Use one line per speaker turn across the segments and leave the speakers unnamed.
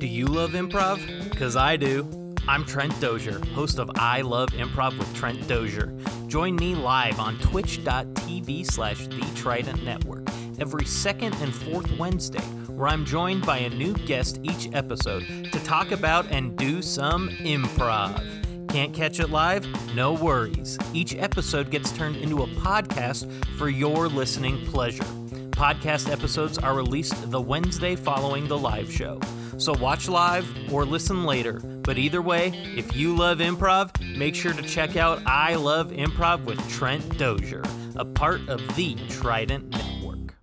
Do you love improv? Because I do. I'm Trent Dozier, host of I Love Improv with Trent Dozier. Join me live on twitch.tv slash The Trident Network every second and fourth Wednesday, where I'm joined by a new guest each episode to talk about and do some improv. Can't catch it live? No worries. Each episode gets turned into a podcast for your listening pleasure. Podcast episodes are released the Wednesday following the live show. So watch live or listen later. But either way, if you love improv, make sure to check out I Love Improv with Trent Dozier, a part of the Trident Network.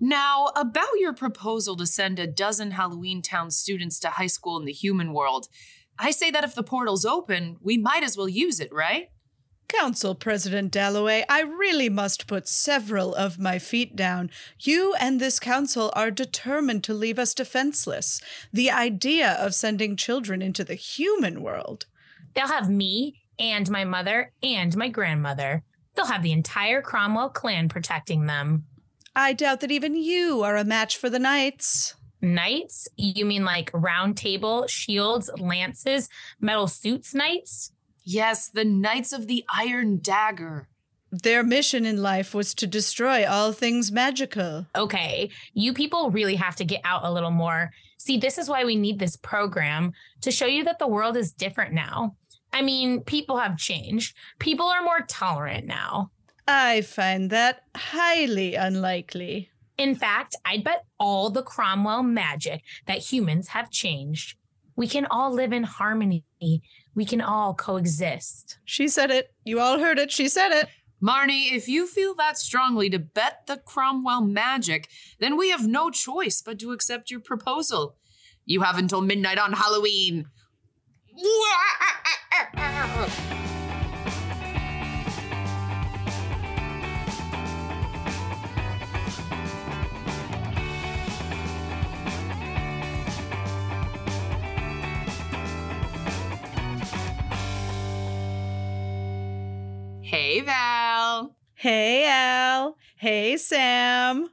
Now, about your proposal to send a dozen Halloween Town students to high school in the human world, I say that if the portal's open, we might as well use it, right?
Council President Dalloway, I really must put several of my feet down. You and this council are determined to leave us defenseless. The idea of sending children into the human world.
They'll have me and my mother and my grandmother. They'll have the entire Cromwell clan protecting them.
I doubt that even you are a match for the knights.
Knights? You mean like round table, shields, lances, metal suits knights?
Yes, the Knights of the Iron Dagger.
Their mission in life was to destroy all things magical.
Okay, you people really have to get out a little more. See, this is why we need this program to show you that the world is different now. I mean, people have changed. People are more tolerant now.
I find that highly unlikely.
In fact, I'd bet all the Cromwell magic that humans have changed. We can all live in harmony. We can all coexist.
She said it. You all heard it. She said it.
Marnie, if you feel that strongly to bet the Cromwell magic, then we have no choice but to accept your proposal. You have until midnight on Halloween. Hey, Val.
Hey, Al. Hey, Sam.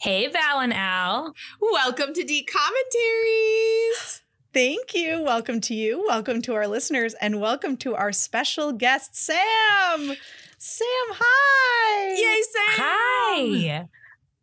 Hey, Val and Al.
Welcome to D Commentaries.
Thank you. Welcome to you. Welcome to our listeners, and welcome to our special guest, Sam. Sam, hi.
Yay, Sam.
Hi.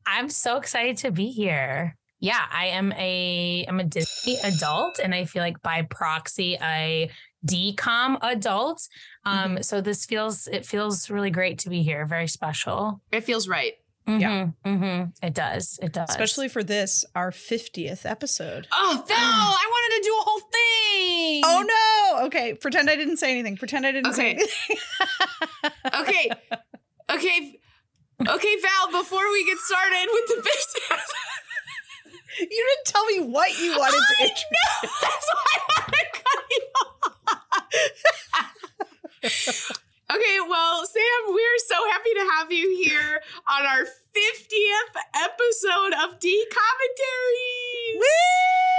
I'm so excited to be here. Yeah, I am a I'm a Disney adult and I feel like by proxy a decom adult. Um
Mm-hmm.
so this feels it feels really great to be here. Very special.
It feels right.
Yeah.
Mhm, mhm. It does. It does.
Especially for this, our 50th episode.
Oh, Val, I wanted to do a whole thing.
Oh, no. Okay. Pretend I didn't say anything. Pretend I didn't say anything.
Okay. Okay. Okay, Val, before we get started with the business.
you didn't tell me what you wanted to
I
introduce.
know. That's why I want to cut you off. Okay, well, Sam, we're so happy to have you here on our 50th episode of D Commentaries.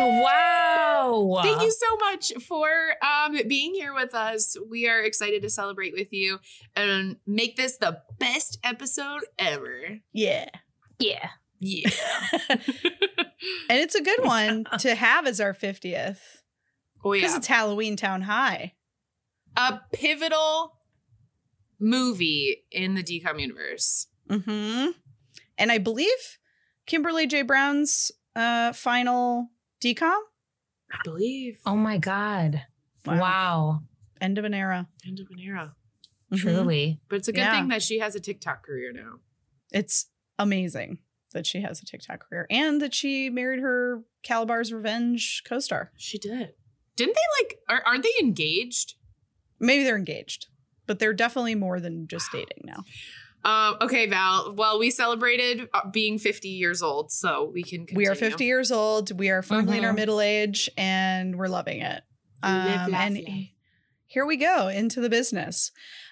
Wow.
Thank you so much for um, being here with us. We are excited to celebrate with you and make this the best episode ever.
Yeah.
Yeah.
Yeah.
And it's a good one to have as our 50th
oh,
because it's Halloween Town High.
A pivotal movie in the DCOM universe.
Mm-hmm. And I believe Kimberly J. Brown's uh, final decom.
I believe.
Oh my god.
Wow.
Wow.
End of an era.
End of an era.
Mhm.
Truly.
But it's a good
Yeah.
thing that she has a TikTok career now.
It's amazing that she has a TikTok career and that she married her Kalabar's Revenge co-star.
She did. Didn't they like, are, aren't they engaged?
Maybe they're engaged, but they're definitely more than just dating now.
Um, okay, Val. Well, we celebrated uh, being 50 years old, so we can continue.
We are 50 years old. We are firmly in our
Mhm.
middle age and we're loving it. Um, and here we go into the business.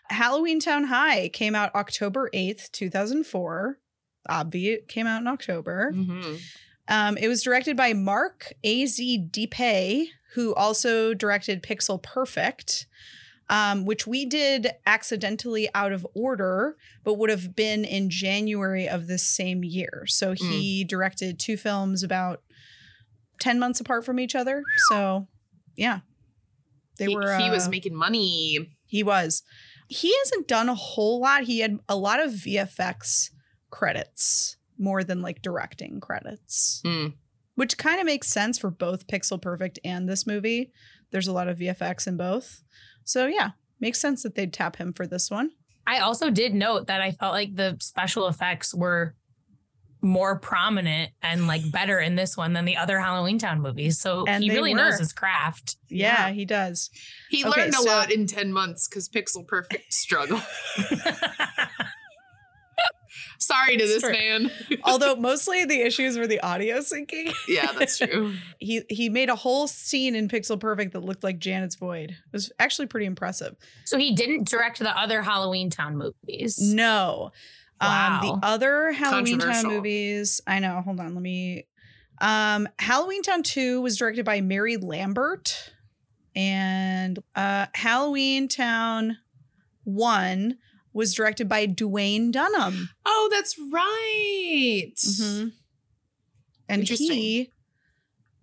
Halloween Town High came out October 8th, 2004. Obvi, came out in October.
Mhm.
Um, it was directed by Mark A.Z. Dippé, who also directed Pixel Perfect, um, which we did accidentally out of order, but would have been in January of this same year. So he directed two films about 10 months apart from each other. So, yeah. They
he,
were
he was
uh,
making money.
he was. He hasn't done a whole lot. He had a lot of VFX credits more than like directing credits,
Mm.
Which kind of makes sense for both Pixel Perfect and this movie. There's a lot of VFX in both. So, yeah, makes sense that they'd tap him for this one.
I also did note that I felt like the special effects were more prominent and like better in this one than the other Halloween Town movies. So
And
he really
were.
knows his craft.
Yeah,
Yeah.
he does.
He
Okay,
learned a
so-
lot in 10 months because Pixel Perfect struggled. Sorry to this
Sure.
man.
Although mostly the issues were the audio syncing.
yeah, that's true.
he he made a whole scene in Pixel Perfect that looked like Janet's Void. It was actually pretty impressive.
so he didn't direct the other Halloween Town movies.
No. Um
Wow.
the other Halloween Town movies, I know, hold on, let me um Halloween Town 2 was directed by Mary Lambert and uh Halloween Town 1 was directed by Dwayne Dunham.
Oh, that's right.
Mhm. And he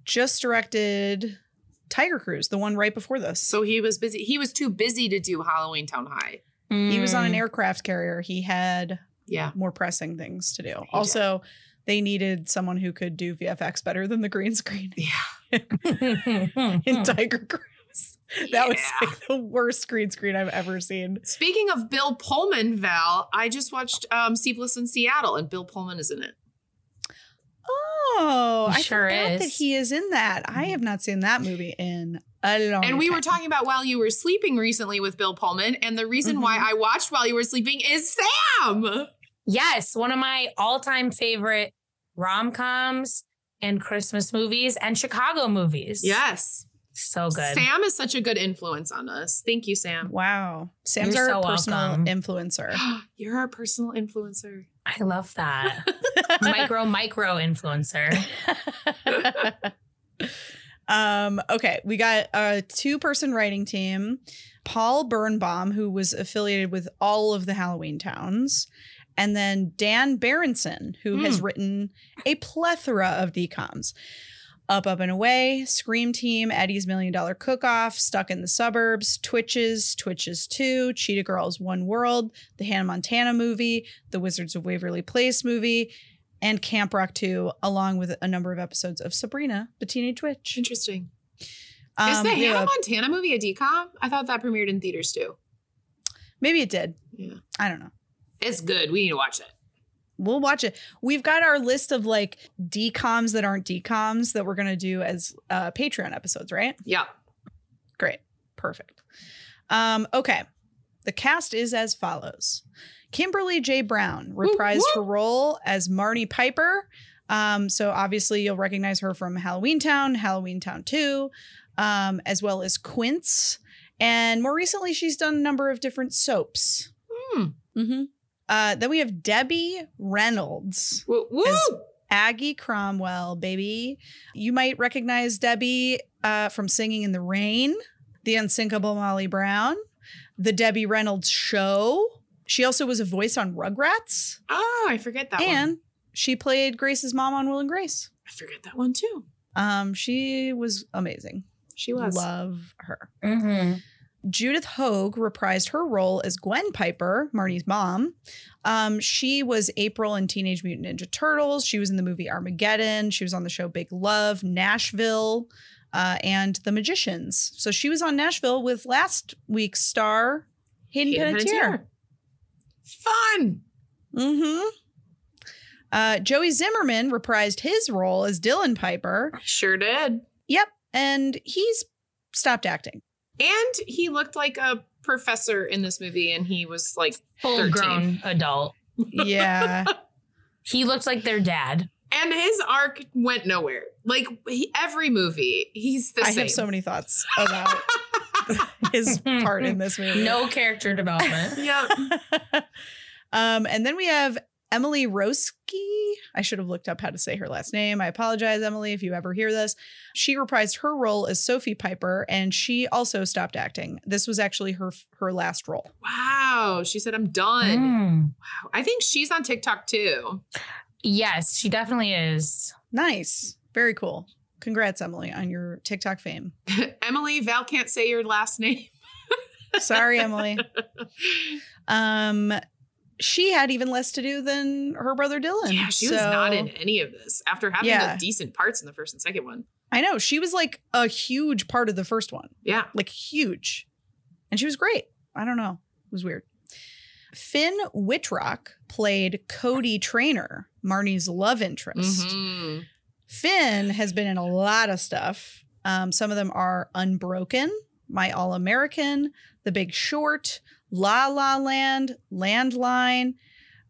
just directed Tiger Cruise, the one right before this.
So he was busy. He was too busy to do Halloween Town High.
He was on an
Mm.
aircraft carrier. He had
Yeah.
more pressing things to do.
did.
Also, they needed someone who could do VFX better than the green screen
Yeah.
in Tiger Cruise. That was like the worst green screen I've ever seen.
Speaking of Bill Pullman, Val, I just watched um, Sleepless in Seattle, and Bill Pullman is in it.
Oh,
He
I
sure
forgot that he is in that. I have not seen that movie in a long
And we were talking about while you were sleeping recently with Bill Pullman, and the reason why
Mhm.
I watched while you were sleeping is Sam.
Yes, one of my all-time favorite rom-coms and Christmas movies and Chicago movies.
Yes,
So good.
Sam is such a good influence on us. Thank you, Sam.
Wow. Sam's
You're
our
so
personal
welcome.
influencer.
You're our personal influencer.
I love that. micro micro influencer.
um, okay, we got a two person writing team. Paul Bernbaum, who was affiliated with all of the Halloween towns, and then Dan Berendson, who has written a plethora of DCOMs. Up, Up, and Away, Scream Team, Eddie's Million Dollar Cook Off, Stuck in the Suburbs, Twitches, Twitches 2, Cheetah Girls One World, the Hannah Montana movie, the Wizards of Waverly Place movie, and Camp Rock 2, along with a number of episodes of Sabrina, the Teenage Witch.
Interesting. is
Um,
the
we have
Hannah
a-
Montana movie a decom? I thought that premiered in theaters too.
maybe it did.
Yeah,
I don't know.
it's good. We need to watch it.
We'll watch it. We've got our list of like DCOMs that aren't DCOMs that we're going to do as uh, Patreon episodes, right?
Yeah.
Great. Perfect. Um, okay. The cast is as follows Kimberly J. Brown reprised
whoop.
her role as Marnie Piper. Um, so obviously you'll recognize her from Halloween Town, Halloween Town 2, um, as well as Quints. And more recently, she's done a number of different soaps.
Hmm.
Mm-hmm. Uh, then we have Debbie Reynolds.
Woo, woo.
As- Aggie Cromwell, baby. You might recognize Debbie uh, from Singing in the Rain, The Unsinkable Molly Brown, The Debbie Reynolds Show. She also was a voice on Rugrats,
oh, I forget that
and
one.
she played Grace's mom on Will and Grace.
I forget that one too.
Um, she was amazing.
She was.
Love her.
Mhm.
Judith Hoag reprised her role as Gwen Piper, Marnie's mom. Um, she was April in Teenage Mutant Ninja Turtles. She was in the movie Armageddon. She was on the show Big Love, Nashville, uh, and The Magicians. So she was on Nashville with last week's star, Hayden,
Hayden
Panettiere.
Panettiere. Fun.
Mm-hmm. Uh, Joey Zimmerman reprised his role as Dylan Piper.
Sure did.
Yep, and he's stopped acting.
And he looked like a professor in this movie, and he was like,
Full grown adult.
Yeah.
He looked like their dad.
and his arc went nowhere. Like he, every movie, he's the same.
I
same.
have so many thoughts about his part in this movie.
No character development.
yeah.
um, and then we have Emily Roeske. I should have looked up how to say her last name. I apologize, Emily, if you ever hear this. She reprised her role as Sophie Piper, and she also stopped acting. This was actually her her last role.
Wow. She said, I'm done.
Mm.
Wow. I think she's on TikTok too.
Yes, she definitely is.
Nice, very cool. congrats, Emily, on your TikTok fame.
Emily, Val can't say your last name.
Sorry, Emily. Um, she had even less to do than her brother Dylan.
Yeah, she was not in any of this after having
Yeah.
the decent parts in the first and second one.
I know she was like a huge part of the first one,
Yeah.
like huge, and she was great. I don't know, it was weird. Finn Wittrock played Cody Trainer, Marnie's love interest.
Mhm.
Finn has been in a lot of stuff. Um, some of them are Unbroken, My All American, The Big Short, La La Land, Landline,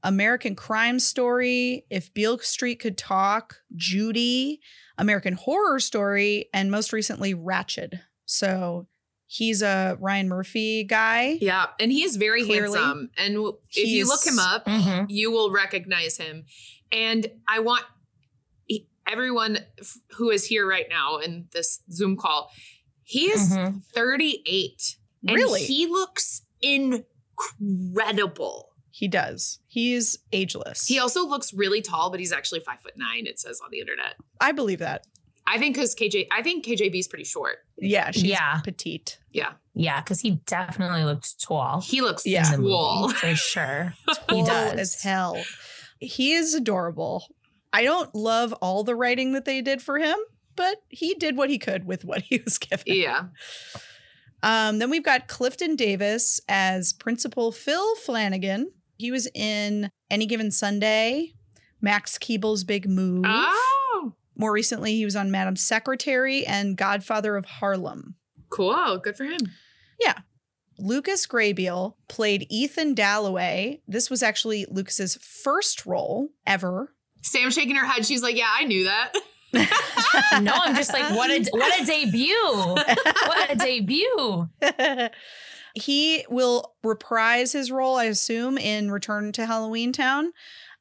American Crime Story, If Beale Street Could Talk, Judy, American Horror Story, and most recently Ratched. So he's a Ryan Murphy guy.
Yeah, and he is very
Clearly.
handsome. And w- if you look him
He's-
up,
Mhm.
you will recognize him. And I want everyone who is here right now in this Zoom call, he is
Mhm.
38. And
Really?
he looks incredible.
He does. He's ageless.
He also looks really tall, but he's actually five foot nine, it says on the internet.
I believe that.
I think because KJ, I think KJB is pretty short.
Yeah, she's
Yeah.
petite.
Yeah.
Yeah, because he definitely looked tall.
He looks
Yeah.
tall.
for sure. he
Tall
does.
as hell. He is adorable. I don't love all the writing that they did for him, but he did what he could with what he was given.
Yeah.
Um, then we've got Clifton Davis as Principal Phil Flannigan. He was in Any Given Sunday, Max Keeble's Big Move.
Oh,
More recently, he was on Madam Secretary and Godfather of Harlem.
cool. Good for him. Yeah.
Lucas Grabeel played Ethan Dalloway. This was actually Lucas's first role ever.
Sam shaking her head. She's like, Yeah, I knew that.
no, I'm just like, what a what a debut! What a debut!
he will reprise his role, I assume, in Return to Halloween Town.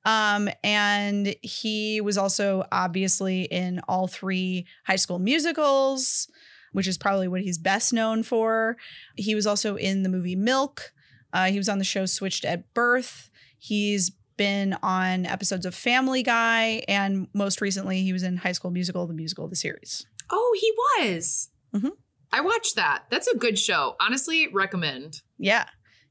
Um, and he was also obviously in all three high school musicals, which is probably what he's best known for. He was also in the movie Milk. Uh, he was on the show Switched at Birth. He's been on episodes of Family Guy, and most recently, he was in High School Musical, the musical, the series.
Oh, he was.
Mhm.
I watched that. That's a good show. Honestly, recommend.
Yeah.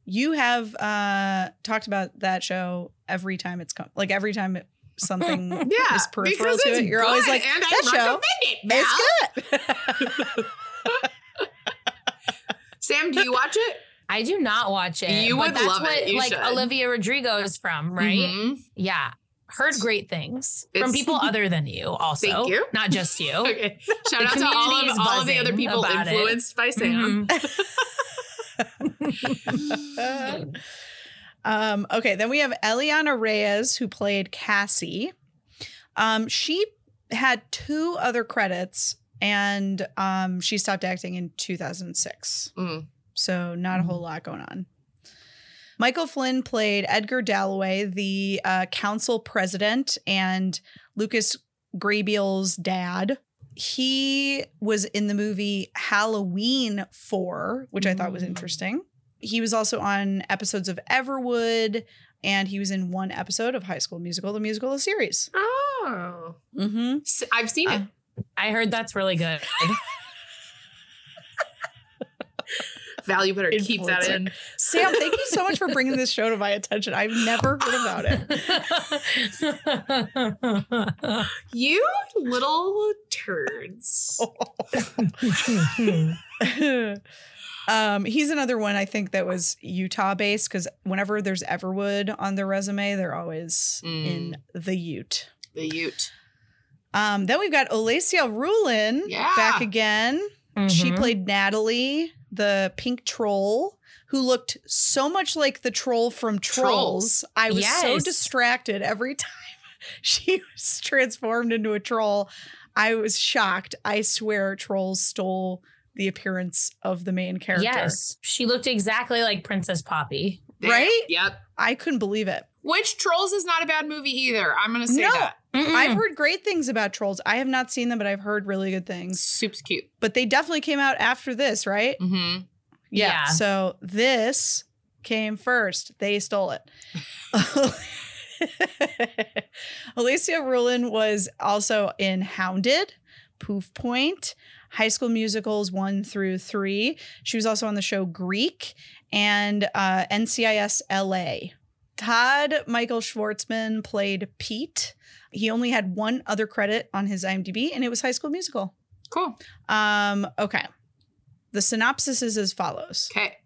You have uh talked about that show every time it's come like every time it, something
Yeah,
is peripheral to it. You're always like
and
that
I
show.
it. Val."
It's good.
Sam, do you watch it?
I do not watch it.
You would
that's
love
what
it. You
like
should.
Olivia Rodrigo is from, right?
Mhm.
Yeah. Heard great things from people other than you, also.
Thank you.
Not just you.
Okay. Shout
The
out to all of all of the other people
about it.
influenced by Sam.
Mhm.
um, okay, then we have Eliana Reyes who played Cassie. Um, she had two other credits and um, she stopped acting in 2006.
Mm.
So not a whole lot going on. Michael Flynn played Edgar Dalloway, the uh, council president, and Lucas Grabeel's dad. He was in the movie Halloween 4, which I thought was
Mm.
interesting. He was also on episodes of Everwood, and he was in one episode of High School Musical, the musical, the series.
Oh,
Mm-hmm.
S- I've seen it.
I heard that's really good.
Val, you better keep that in.
Sam, thank you so much for bringing this show to my attention. I've never heard about it.
You little turds.
um, he's another one I think that was Utah based because whenever there's Everwood on their resume, they're always
Mm.
in the Ute.
The Ute.
Um, then we've got Olesya Rulin
Yeah.
back again. She
Mhm.
played Natalie, the pink troll, who looked so much like the troll from Trolls.
Trolls.
I was so distracted every time she was transformed into a troll. I was shocked. I swear Trolls stole the appearance of the main character.
Yes, she looked exactly like Princess Poppy.
Right?
Yep.
I couldn't believe it.
Which Trolls is not a bad movie either. I'm gonna say
No.
that.
I've heard great things about Trolls. I have not seen them, but I've heard really good things.
Soup's cute.
But they definitely came out after this, right?
Mm-hmm.
Yeah.
Yeah.
So this came first. They stole it. Olesya Rulin was also in Hounded, Poof Point, High School Musicals 1 through 3. She was also on the show Greek and uh, NCIS LA. Todd Michael Schwartzman played Pete. He only had one other credit on his IMDb, and it was High School Musical.
Cool.
Um, okay. The synopsis is as follows.
Okay.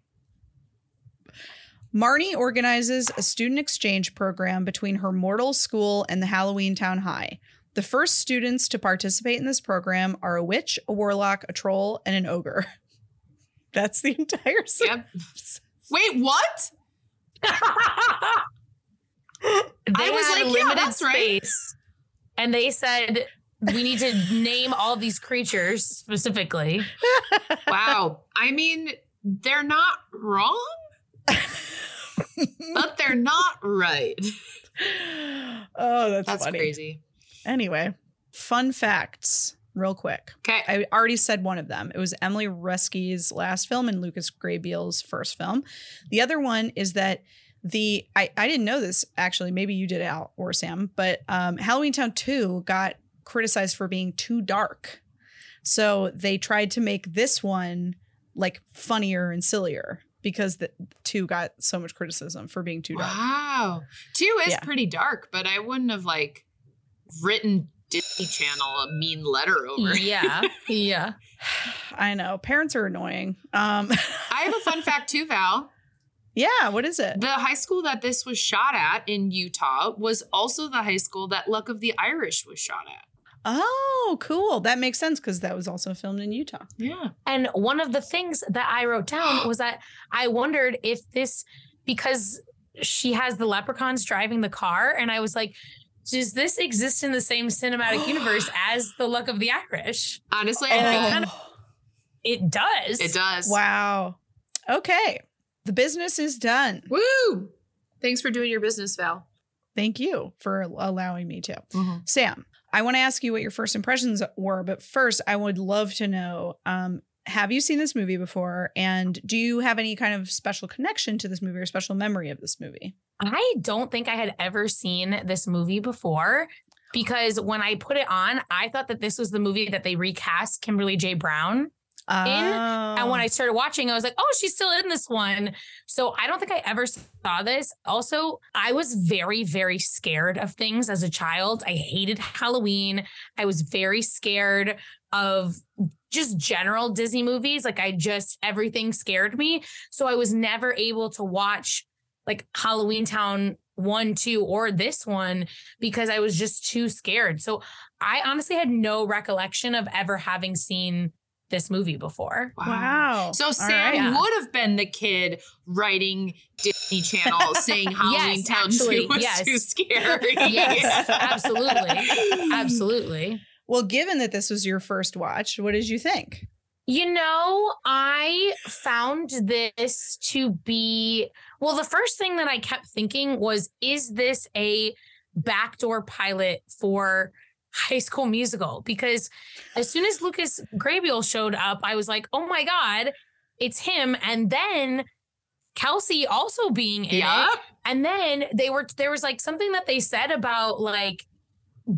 Marnie organizes a student exchange program between her mortal school and the Halloween Town High. The first students to participate in this program are a witch, a warlock, a troll, and an ogre. That's the entire
Yep.
synopsis.
Wait, what?
They
I was
had
like, yeah,
limited
that's right.
space, and they said we need to name all these creatures specifically.
Wow. I mean, they're not wrong, but they're not right.
oh, that's,
That's
funny.
crazy.
Anyway, fun facts, real quick.
Okay.
I already said one of them. It was Emily Roeske's last film and Lucas Grabeel first film. The other one is that the I, I didn't know this actually. Maybe you did Al or Sam, but um, Halloween Town 2 got criticized for being too dark. So they tried to make this one like funnier and sillier because the two got so much criticism for being too dark.
Wow. Two is
Yeah.
pretty dark, but I wouldn't have like written Disney Channel a mean letter over.
Yeah, yeah.
I know parents are annoying. Um,
I have a fun fact too, Val.
yeah, what is it?
The high school that this was shot at in Utah was also the high school that Luck of the Irish was shot at.
Oh, cool. That makes sense because that was also filmed in Utah.
Yeah.
And one of the things that I wrote down was that I wondered if this, because she has the leprechauns driving the car, and I was like, does this exist in the same cinematic universe as the Luck of the Irish?
Honestly,
And
I think
kind of- It does.
it does.
Wow. Okay. The business is done.
Woo! Thanks for doing your business, Val.
Thank you for allowing me to.
Mm-hmm.
Sam, I want to ask you what your first impressions were, but first, I would love to know um, have you seen this movie before? And do you have any kind of special connection to this movie or special memory of this movie?
I don't think I had ever seen this movie before because when I put it on, I thought that this was the movie that they recast Kimberly J. Brown. In. And
Oh.
when I started watching, I was like, oh, she's still in this one. So I don't think I ever saw this. Also, I was very, very scared of things as a child. I hated Halloween. I was very scared of just general Disney movies. Like, I just, everything scared me. So I was never able to watch like Halloween Town one, two, or this one because I was just too scared. So I honestly had no recollection of ever having seen this movie before.
Wow.
So Sam
right.
Would have been the kid writing Disney Channel saying Halloween
Yes,
Town
actually,
2 was
yes.
too scary.
Yes, absolutely. Absolutely.
Well, given that this was your first watch, what did you think?
You know, I found this to be well, the first thing that I kept thinking was is this a backdoor pilot for High School Musical? Because as soon as Lucas Grabeel showed up, I was like, oh my God, it's him. And then Kelsey also being in it. And then they were there was like something that they said about like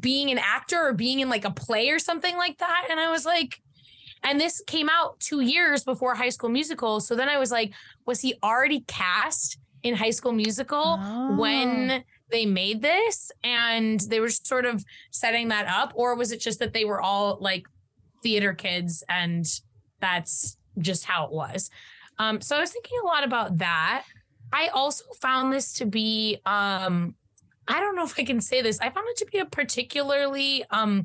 being an actor or being in like a play or something like that. And I was like, and this came out two years before High School Musical. So then I was like, was he already cast in High School Musical
Oh.
when they made this? And they were sort of setting that up, or was it just that they were all like theater kids and that's just how it was? Um, so I was thinking a lot about that. I also found this to be um I don't know if I can say this. I found it to be a particularly um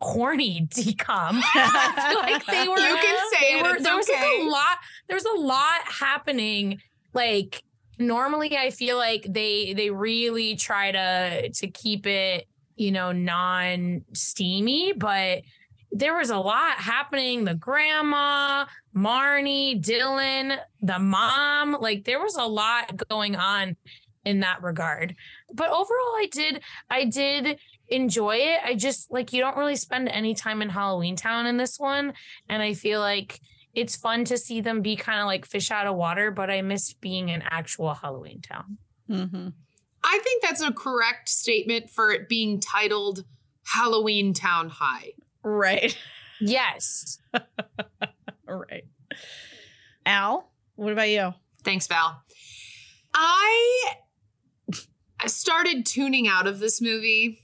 corny decom. Like they were
You can say
were- there was like a lot there was a lot happening like normally I feel like they they really try to to keep it, you know, non steamy, but there was a lot happening. The grandma, Marnie, Dylan, the mom, like there was a lot going on in that regard. But overall I did I did enjoy it. I just like you don't really spend any time in Halloween Town in this one and I feel like it's fun to see them be kind of like fish out of water, but I miss being in actual Halloween Town.
Mm-hmm.
I think that's a correct statement for it being titled Halloween Town High.
Right.
Yes.
All right. Al, what about you?
Thanks, Val. I started tuning out of this movie.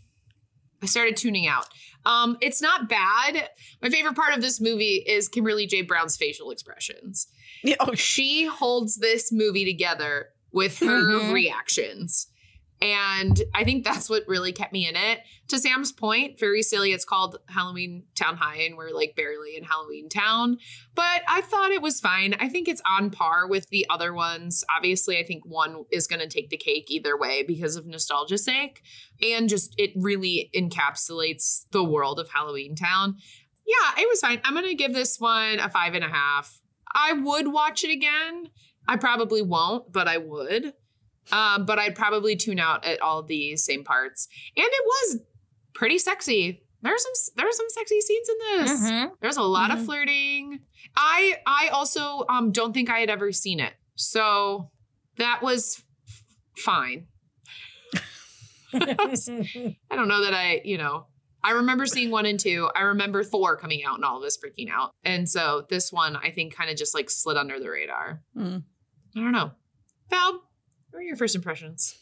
I started tuning out. Um, it's not bad. My favorite part of this movie is Kimberly J. Brown's facial expressions.
Yeah, oh,
She holds this movie together with her
Mhm.
reactions. And I think that's what really kept me in it. To Sam's point, very silly. It's called Halloween Town High, and we're like barely in Halloween Town. But I thought it was fine. I think it's on par with the other ones. Obviously, I think one is going to take the cake either way because of nostalgia's sake. And just it really encapsulates the world of Halloween Town. Yeah, it was fine. I'm going to give this one a five and a half. I would watch it again. I probably won't, but I would. Um, but I'd probably tune out at all the same parts. And it was pretty sexy. There's some there's some sexy scenes in this.
Mhm.
There's a lot of
Mhm.
flirting. I I also um don't think I had ever seen it. So that was f- fine. I don't know that I, you know, I remember seeing one and two. I remember four coming out and all of us freaking out. And so this one, I think, kind of just like slid under the radar.
Hmm.
I don't know. Val, what are your first impressions?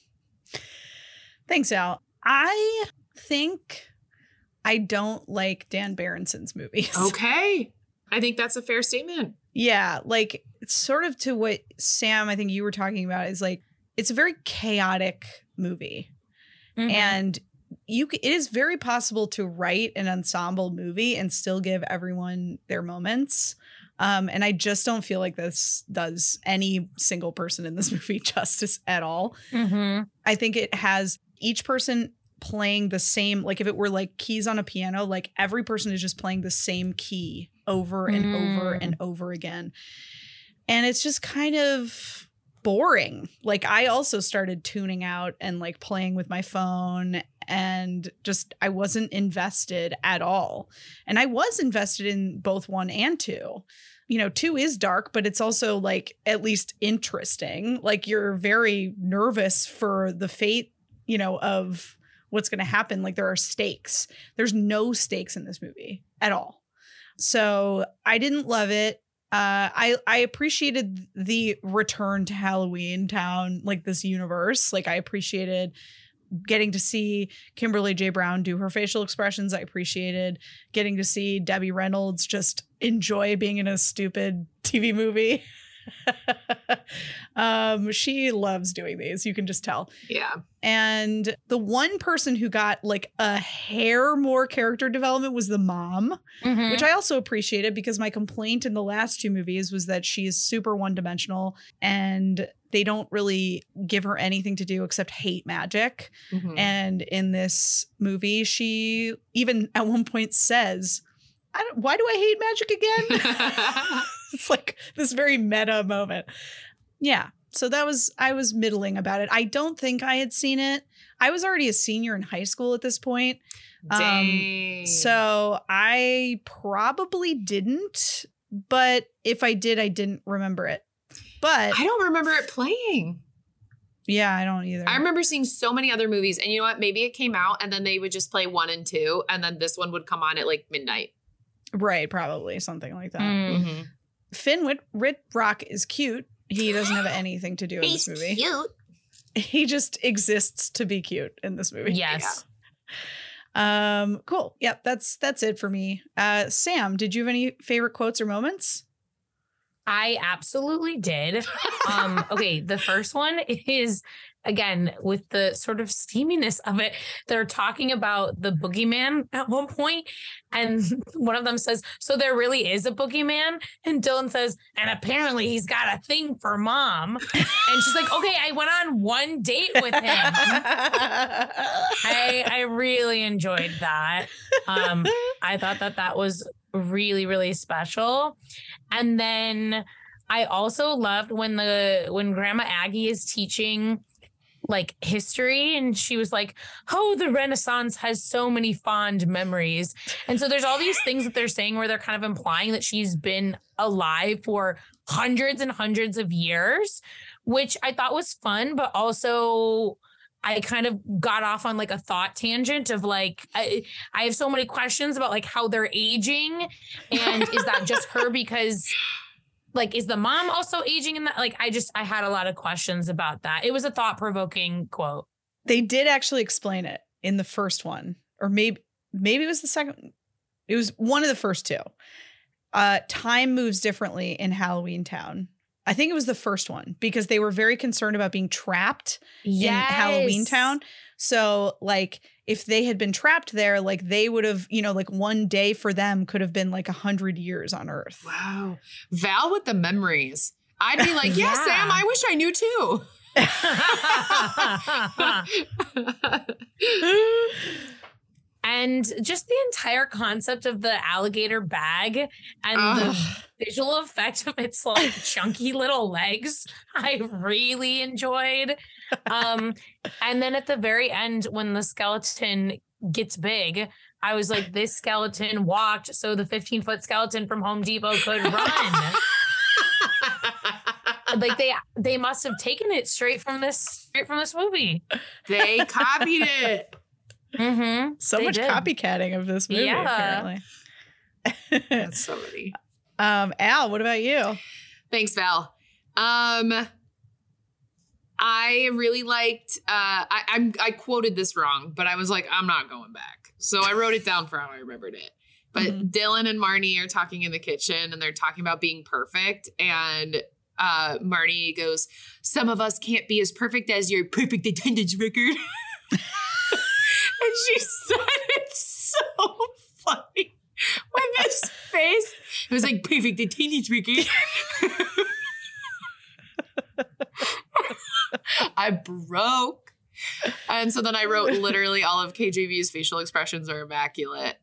Thanks, Al. I think I don't like Dan Berendson's movies.
Okay. I think that's a fair statement.
Yeah, like it's sort of to what Sam, I think you were talking about is like it's a very chaotic movie.
Mhm.
And you it is very possible to write an ensemble movie and still give everyone their moments. Um, and I just don't feel like this does any single person in this movie justice at all.
Mhm.
I think it has each person playing the same like if it were like keys on a piano like every person is just playing the same key over and over
Mm.
and over again and it's just kind of boring like i also started tuning out and like playing with my phone and just i wasn't invested at all and i was invested in both one and two you know, two is dark, but it's also like at least interesting. Like you're very nervous for the fate, you know, of what's going to happen. Like there are stakes. There's no stakes in this movie at all. So I didn't love it. Uh, I I appreciated the return to Halloween Town, like this universe. Like I appreciated getting to see Kimberly J. Brown do her facial expressions. I appreciated getting to see Debbie Reynolds just enjoy being in a stupid TV movie. um, she loves doing these, you can just tell.
Yeah.
And the one person who got like a hair more character development was the mom,
Mhm.
which I also appreciated because my complaint in the last two movies was that she is super one dimensional and they don't really give her anything to do except hate magic.
Mhm.
And in this movie, she even at one point says, I don't, why do I hate magic again? it's like this very meta moment. Yeah. So that was, I was middling about it. I don't think I had seen it. I was already a senior in high school at this point. Um. So I probably didn't, but if I did, I didn't remember it. But
I don't remember it playing.
yeah, I don't either.
I remember seeing so many other movies, and you know what? Maybe it came out, and then they would just play one and two, and then this one would come on at like midnight.
right, probably something like that.
Mm.
Finn Whit- Wittrock is cute. He doesn't have anything to do in this movie.
cute.
He just exists to be cute in this movie.
Yes.
Um. Cool. Yep. That's that's it for me. Uh. Sam, did you have any favorite quotes or moments?
I absolutely did. Um, okay, the first one is again with the sort of steaminess of it. They're talking about the boogeyman at one point, and one of them says, So there really is a boogeyman? And Dylan says, And apparently he's got a thing for mom. And she's like, Okay, I went on one date with him. I I really enjoyed that. Um, I thought that that was really really special. And then I also loved when the when Grandma Aggie is teaching like history and she was like, "Oh, the Renaissance has so many fond memories." And so there's all these things that they're saying where they're kind of implying that she's been alive for hundreds and hundreds of years, which I thought was fun but also I kind of got off on like a thought tangent of like I, I have so many questions about like how they're aging and is that just her because like is the mom also aging in that like I just I had a lot of questions about that. It was a thought-provoking quote.
They did actually explain it in the first one, or maybe maybe it was the second. It was one of the first two. Uh, time moves differently in Halloween Town. I think it was the first one because they were very concerned about being trapped in Halloween Town. So, like, if they had been trapped there, like they would have, you know, like one day for them could have been like a hundred years on Earth.
Wow. Val with the memories. I'd be like, yeah,
Yeah.
Sam, I wish I knew too.
and just the entire concept of the alligator bag and
Ugh.
the visual effect of its like chunky little legs i really enjoyed um and then at the very end when the skeleton gets big i was like this skeleton walked so the 15 foot skeleton from home depot could run like they they must have taken it straight from this straight from this movie
they copied it.
Mm-hmm.
So
They
much
did.
copycatting of this movie,
Yeah.
apparently.
That's so funny.
um, Al, what about you?
Thanks, Val. Um, I really liked. Uh, I, I'm I quoted this wrong, but I was like, I'm not going back. So I wrote it down for how I remembered it. But
Mhm.
Dylan and Marnie are talking in the kitchen, and they're talking about being perfect. And uh, Marnie goes, "Some of us can't be as perfect as your perfect attendance record." and she said it so funny with his face. It was like perfect attendance record. I broke. And so then I wrote literally all of KJB's facial expressions are immaculate.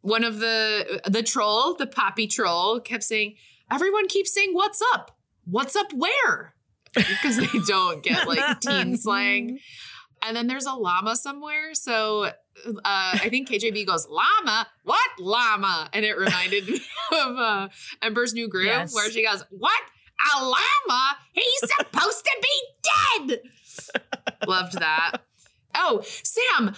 One of the the troll, the poppy troll, kept saying, "Everyone keeps saying what's up? What's up where?" Because they don't get like teen slang. And then there's a llama somewhere. So uh, I think KJB goes, llama? What llama? And it reminded me of uh, Emperor's New Groove,
Yes.
where she goes, What? A llama? He's supposed to be dead. Loved that. Oh, Sam,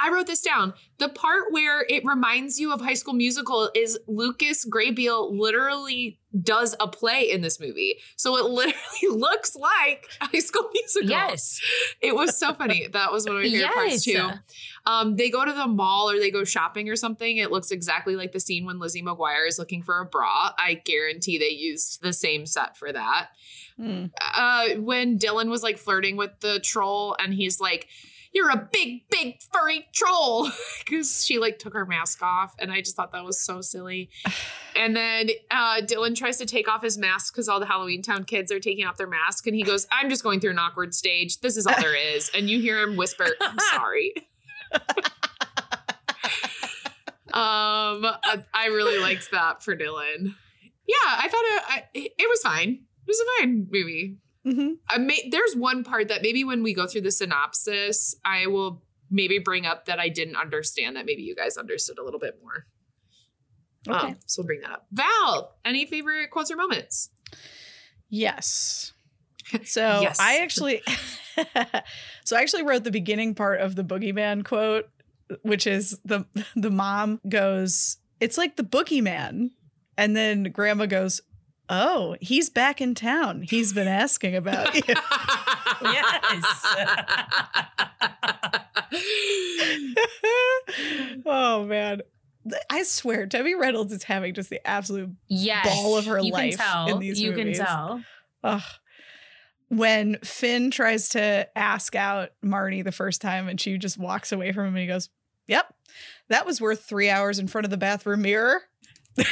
I wrote this down. The part where it reminds you of High School Musical is Lucas Grabeel literally does a play in this movie. So it literally looks like High School Musical.
yes
It was so funny. That was one of my favorite parts too. Um, they go to the mall or they go shopping or something. It looks exactly like the scene when Lizzie McGuire is looking for a bra. I guarantee they used the same set for that.
Hmm.
Uh, when Dylan was like flirting with the troll and he's like, you're a big, big furry troll because she like took her mask off. And I just thought that was so silly. And then uh, Dylan tries to take off his mask because all the Halloween Town kids are taking off their mask. And he goes, I'm just going through an awkward stage. This is all there is. And you hear him whisper, I'm sorry. um, I, really liked that for Dylan. Yeah, I thought it, I, it was fine. It was a fine movie.
Mhm.
I may, there's one part that maybe when we go through the synopsis, I will maybe bring up that I didn't understand that maybe you guys understood a little bit more.
Okay.
Um, so we'll bring that up. Val, any favorite quotes or moments?
Yes. So
Yes.
I actually, so I actually wrote the beginning part of the boogeyman quote, which is the the mom goes, "It's like the boogeyman," and then Grandma goes, "Oh, he's back in town. He's been asking about you." Yes. oh man. I swear, Debbie Reynolds is having just the absolute
yes
ball of her
you
life
can tell
in these
you
movies.
can tell
Ugh. When Finn tries to ask out Marnie the first time and she just walks away from him and he goes, Yep, that was worth three hours in front of the bathroom mirror.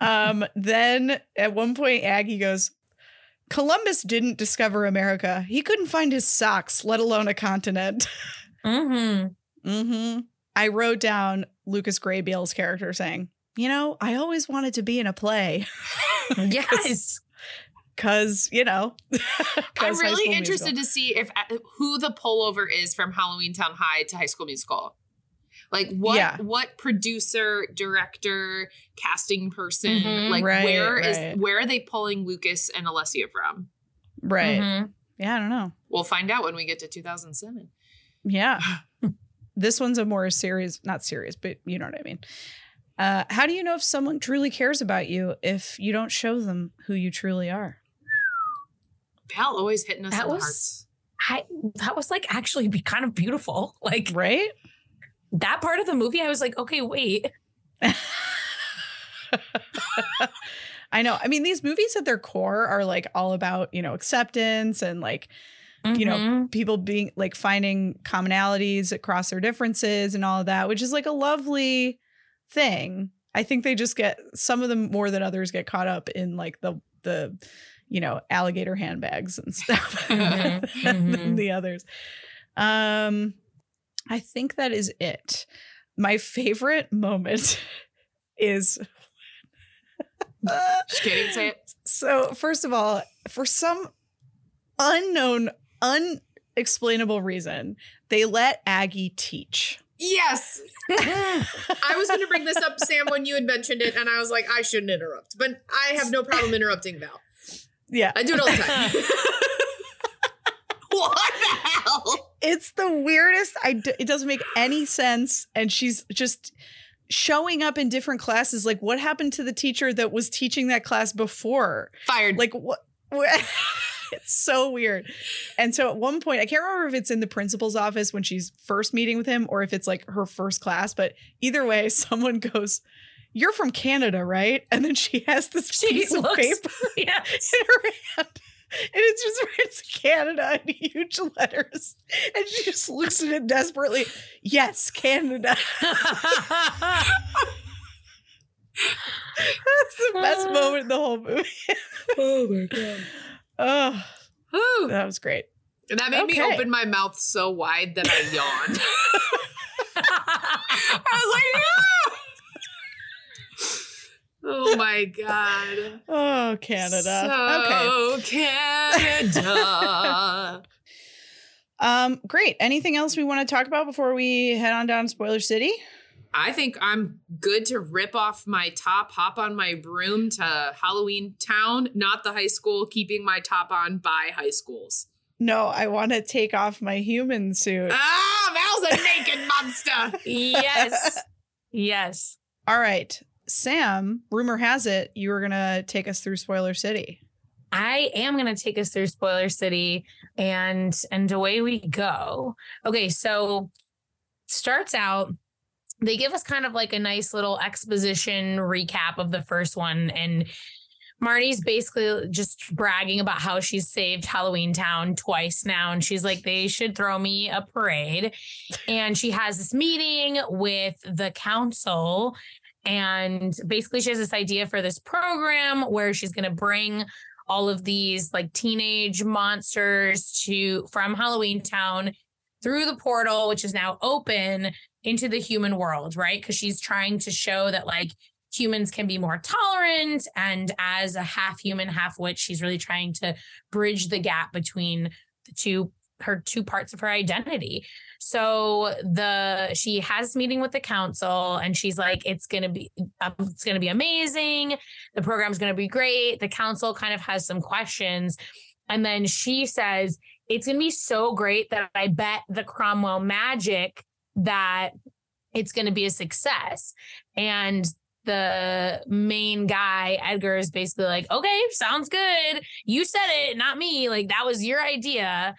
um, then at one point, Aggie goes, Columbus didn't discover America. He couldn't find his socks, let alone a continent.
mm-hmm.
mm-hmm. I wrote down Lucas Grabeel's character saying, You know, I always wanted to be in a play.
yes
Cause you know,
I'm really interested
Musical.
to see if uh, who the pullover is from Halloween Town High to High School Musical. Like what
Yeah.
what producer, director, casting person,
Mhm.
like
Right,
where is
right.
where are they pulling Lucas and Alessia from?
right.
Mhm.
Yeah, I don't know.
We'll find out when we get to 2007.
Yeah. this one's a more serious, not serious, but you know what I mean. Uh, how do you know if someone truly cares about you if you don't show them who you truly are?
Val always hitting us
That
in the
was-
hearts.
I that was like actually be kind of beautiful. Like
Right?
That part of the movie, I was like, okay, wait.
I know. I mean, these movies at their core are like all about, you know, acceptance and like You know,
Mhm.
people being like finding commonalities across their differences and all of that, which is like a lovely thing. I think they just get some of them more than others get caught up in like the the you know alligator handbags and stuff
Mhm,
than
mhm.
the others. Um, I think that is it. My favorite moment is.
Just kidding. Say it.
So, first of all, for some unknown, unexplainable reason, they let Aggie teach.
Yes. I was going to bring this up, Sam, when you had mentioned it, and I was like, I shouldn't interrupt, but I have no problem interrupting Val.
Yeah.
I do it all the time. what?
It's the weirdest. I d- it doesn't make any sense. And she's just showing up in different classes. Like, what happened to the teacher that was teaching that class before?
Fired.
Like, what? what- it's so weird. And so at one point, I can't remember if it's in the principal's office when she's first meeting with him or if it's like her first class, but either way, someone goes, You're from Canada, right? And then she has this
She
piece of paper
yeah.
in her hand. And it's just it's Canada in huge letters. And she just looks at it desperately. Yes, Canada. That's the best
Uh.
moment in the whole movie.
oh my god.
Oh,
Whew.
that was great.
And that made me open my mouth so wide that I yawned. I was like, "Ah!" Oh my god.
Oh, Canada. okay.
So Canada.
Um, great. Anything else we want to talk about before we head on down to Spoiler City?
I think I'm good to rip off my top, hop on my broom to Halloween Town, not the high school, keeping my top on by high schools.
No, I want to take off my human suit.
Ah, Val's a naked monster.
yes. Yes.
All right. Sam, rumor has it you were going to take us through Spoiler City.
I am going to take us through Spoiler City and and away we go. Okay, so starts out they give us kind of like a nice little exposition recap of the first one and Marnie's basically just bragging about how she's saved Halloween Town twice now. And she's like, they should throw me a parade. And she has this meeting with the council. And basically, she has this idea for this program where she's going to bring all of these like teenage monsters to from Halloween Town through the portal, which is now open into the human world, right? Because she's trying to show that like humans can be more tolerant. And as a half human, half witch, she's really trying to bridge the gap between the two her two parts of her identity. So the she has meeting with the council and she's like it's going to be um, it's going to be amazing. The program's going to be great. The council kind of has some questions and then she says it's going to be so great that I bet the Cromwell magic that it's going to be a success. And the main guy, Edgar, is basically like, okay, sounds good. You said it, not me. Like, that was your idea.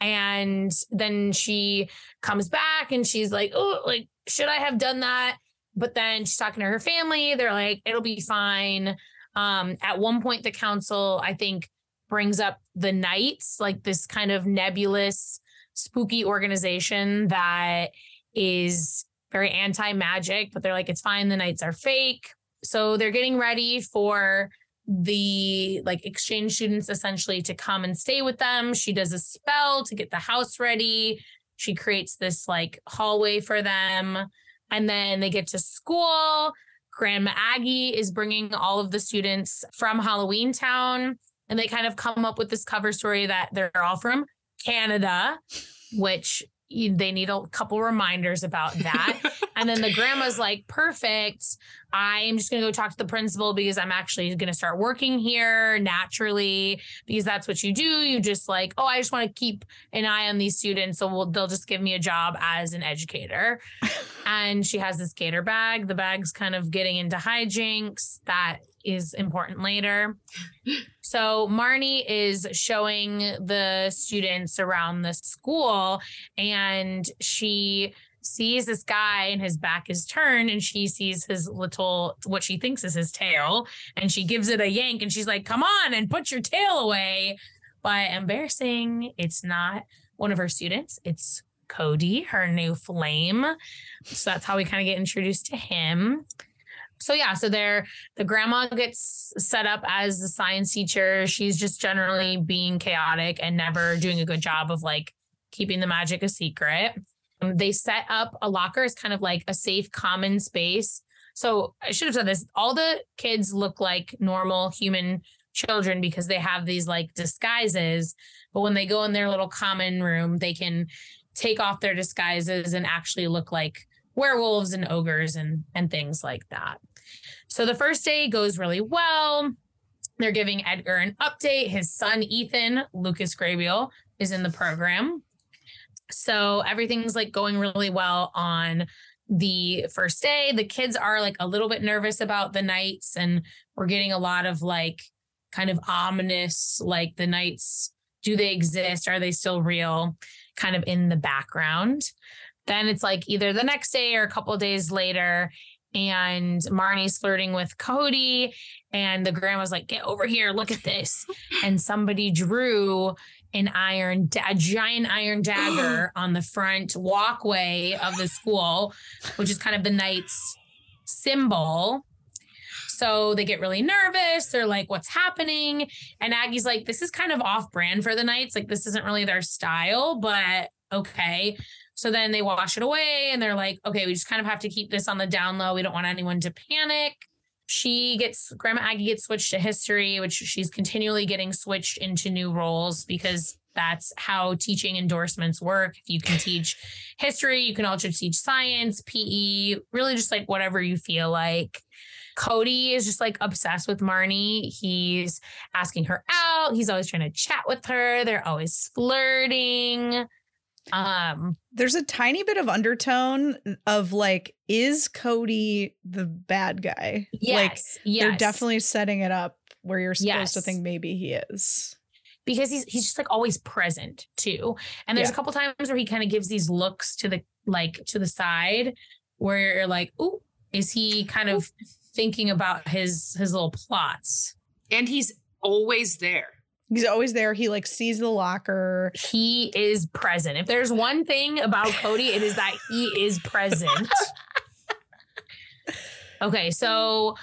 And then she comes back and she's like, oh, like, should I have done that? But then she's talking to her family. They're like, it'll be fine. Um, at one point, the council, I think, brings up the Knights, like this kind of nebulous, spooky organization that is very anti magic, but they're like, it's fine. The Knights are fake. So they're getting ready for the like exchange students essentially to come and stay with them. She does a spell to get the house ready. She creates this like hallway for them. And then they get to school. Grandma Aggie is bringing all of the students from Halloween Town. And they kind of come up with this cover story that they're all from Canada, which you- they need a couple reminders about that. and then the grandma's like, perfect. I'm just going to go talk to the principal because I'm actually going to start working here naturally because that's what you do. You just like, oh, I just want to keep an eye on these students. So we'll, they'll just give me a job as an educator. and she has this gator bag. The bag's kind of getting into hijinks. That is important later. So Marnie is showing the students around the school and she sees this guy and his back is turned and she sees his little what she thinks is his tail and she gives it a yank and she's like come on and put your tail away. But embarrassing it's not one of her students it's cody her new flame. So that's how we kind of get introduced to him so yeah so there the grandma gets set up as the science teacher she's just generally being chaotic and never doing a good job of like keeping the magic a secret um, they set up a locker as kind of like a safe common space. So I should have said this. All the kids look like normal human children because they have these like disguises. But when they go in their little common room, they can take off their disguises and actually look like werewolves and ogres and and things like that. So the first day goes really well. They're giving Edgar an update. His son Ethan, Lucas Grabeel, is in the program. So everything's like going really well on the first day. The kids are like a little bit nervous about the Knights, and we're getting a lot of like kind of ominous, like the Knights, do they exist? Are they still real? Kind of in the background. Then it's like either the next day or a couple days later, and Marnie's flirting with Cody, and the grandma's like, "Get over here, look at this!" and somebody drew an iron, a giant iron dagger on the front walkway of the school, which is kind of the knight's symbol. So they get really nervous. They're like, what's happening? And Aggie's like, this is kind of off brand for the Knights. Like, this isn't really their style, but okay. So then they wash it away and they're like, okay, we just kind of have to keep this on the down low. We don't want anyone to panic. She gets, Grandma Aggie gets switched to history, which she's continually getting switched into new roles because that's how teaching endorsements work. If you can teach history, you can also teach science, PE, really just like whatever you feel like. Cody is just like obsessed with Marnie. He's asking her out. He's always trying to chat with her. They're always flirting. Um,
There's a tiny bit of undertone of like, is Cody the bad guy? Like,
yes, yes.
they're definitely setting it up where you're supposed to think maybe he is.
because he's he's just like always present too. And there's
Yeah.
a couple times where he kind of gives these looks to the like to the side where you're like, "Ooh, is he kind of thinking about his his little plots?"
And he's always there.
He's always there. He like sees the locker.
He is present. If there's one thing about Cody, it is that he is present. Okay, so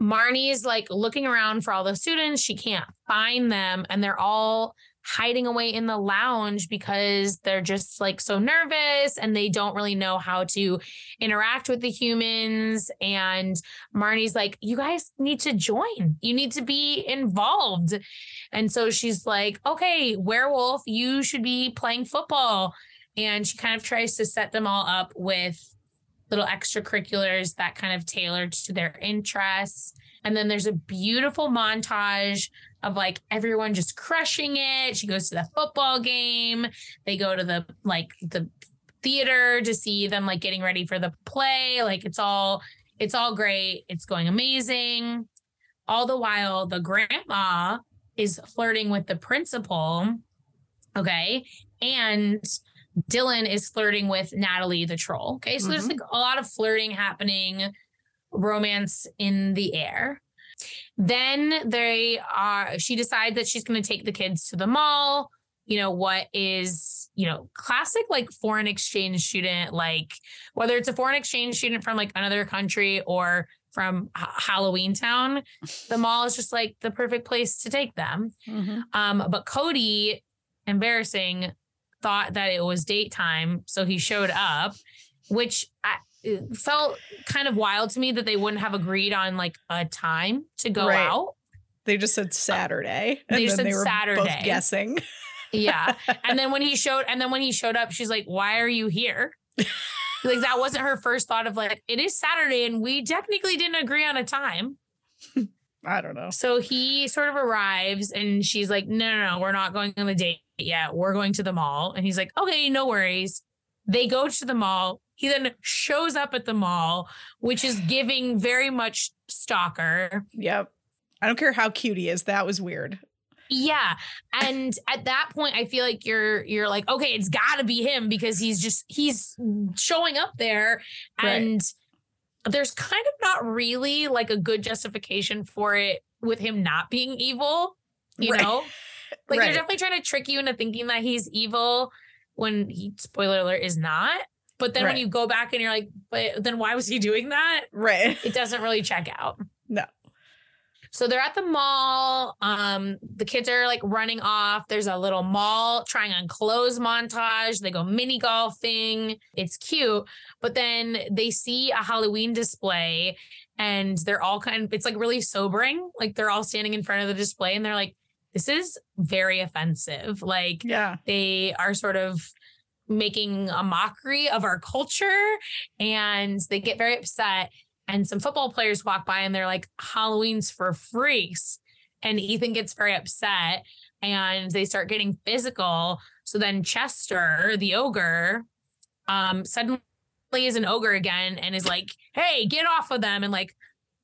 Marnie is like looking around for all the students. She can't find them, and they're all hiding away in the lounge because they're just like so nervous and they don't really know how to interact with the humans. And Marnie's like, You guys need to join, you need to be involved. And so she's like, Okay, werewolf, you should be playing football. And she kind of tries to set them all up with little extracurriculars that kind of tailored to their interests. And then there's a beautiful montage of like everyone just crushing it. She goes to the football game. They go to the like the theater to see them like getting ready for the play. Like it's all it's all great. It's going amazing. All the while the grandma is flirting with the principal. Okay? And Dylan is flirting with Natalie the troll. Okay. So there's
Mhm.
like a lot of flirting happening, romance in the air. Then they are, she decides that she's going to take the kids to the mall. You know, what is, you know, classic like foreign exchange student, like whether it's a foreign exchange student from like another country or from H- Halloween Town, the mall is just like the perfect place to take them. Um, but Cody, embarrassing, thought that it was date time, so he showed up, which I, it felt kind of wild to me that they wouldn't have agreed on like a time to go
Right.
out.
They just said Saturday. And
They just said
they
Saturday.
guessing.
Yeah. And then when he showed and then when he showed up, she's like, "Why are you here?" like that wasn't her first thought of like, "It is Saturday and we technically didn't agree on a time."
I don't know.
So he sort of arrives and she's like, "No, no, no, we're not going on the date yet. We're going to the mall." And he's like, "Okay, no worries." They go to the mall. He then shows up at the mall, which is giving very much stalker.
Yep. I don't care how cute he is. That was weird.
Yeah. And at that point I feel like you're you're like okay, it's got to be him because he's just he's showing up there and right. there's kind of not really like a good justification for it with him not being evil, you right. know? Like right. they're definitely trying to trick you into thinking that he's evil when he spoiler alert is not. But then when you go back and you're like, but then why was he doing that?
Right.
It doesn't really check out.
No.
So they're at the mall. Um, the kids are like running off. There's a little mall trying on clothes montage. They go mini golfing. It's cute. But then they see a Halloween display and they're all kind of, it's like really sobering. Like they're all standing in front of the display and they're like, this is very offensive. Like,
yeah,
they are sort of making a mockery of our culture and they get very upset and some football players walk by and they're like, Halloween's for freaks. And Ethan gets very upset and they start getting physical. So then Chester, the ogre, um, suddenly is an ogre again and is like, hey, get off of them. And like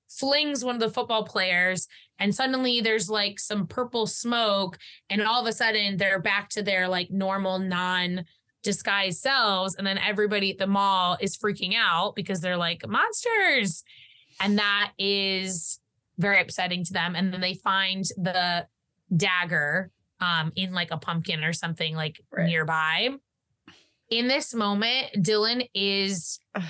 flings one of the football players. And suddenly there's like some purple smoke. And all of a sudden they're back to their like normal non disguised selves and then everybody at the mall is freaking out because they're like monsters! And that is very upsetting to them. And then they find the dagger um in like a pumpkin or something like right. nearby. In this moment dylan is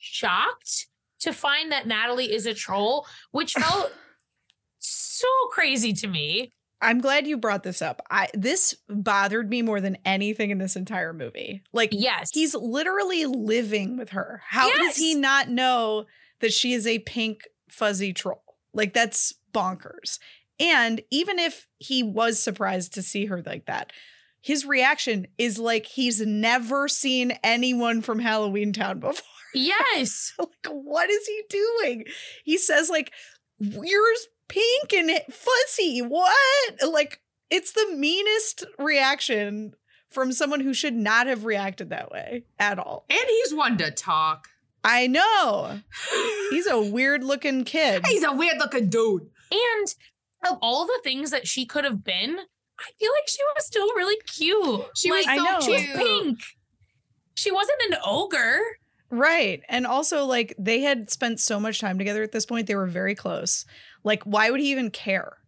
shocked to find that natalie is a troll which felt so crazy to me
I'm glad you brought this up. I this bothered me more than anything in this entire movie. Like,
yes,
he's literally living with her. How yes. does he not know that she is a pink fuzzy troll? Like, that's bonkers. And even if he was surprised to see her like that, his reaction is like he's never seen anyone from Halloween Town before.
Yes.
like, what is he doing? He says, like, you're pink and fuzzy. What? Like, it's the meanest reaction from someone who should not have reacted that way at all.
And he's one to talk.
I know. He's a weird looking kid.
He's a weird looking dude.
And of all the things that she could have been, I feel like she was still really cute.
She
like,
was so I know.
She was pink. She wasn't an ogre.
Right. And also, like, they had spent so much time together at this point. They were very close. Like, why would he even care?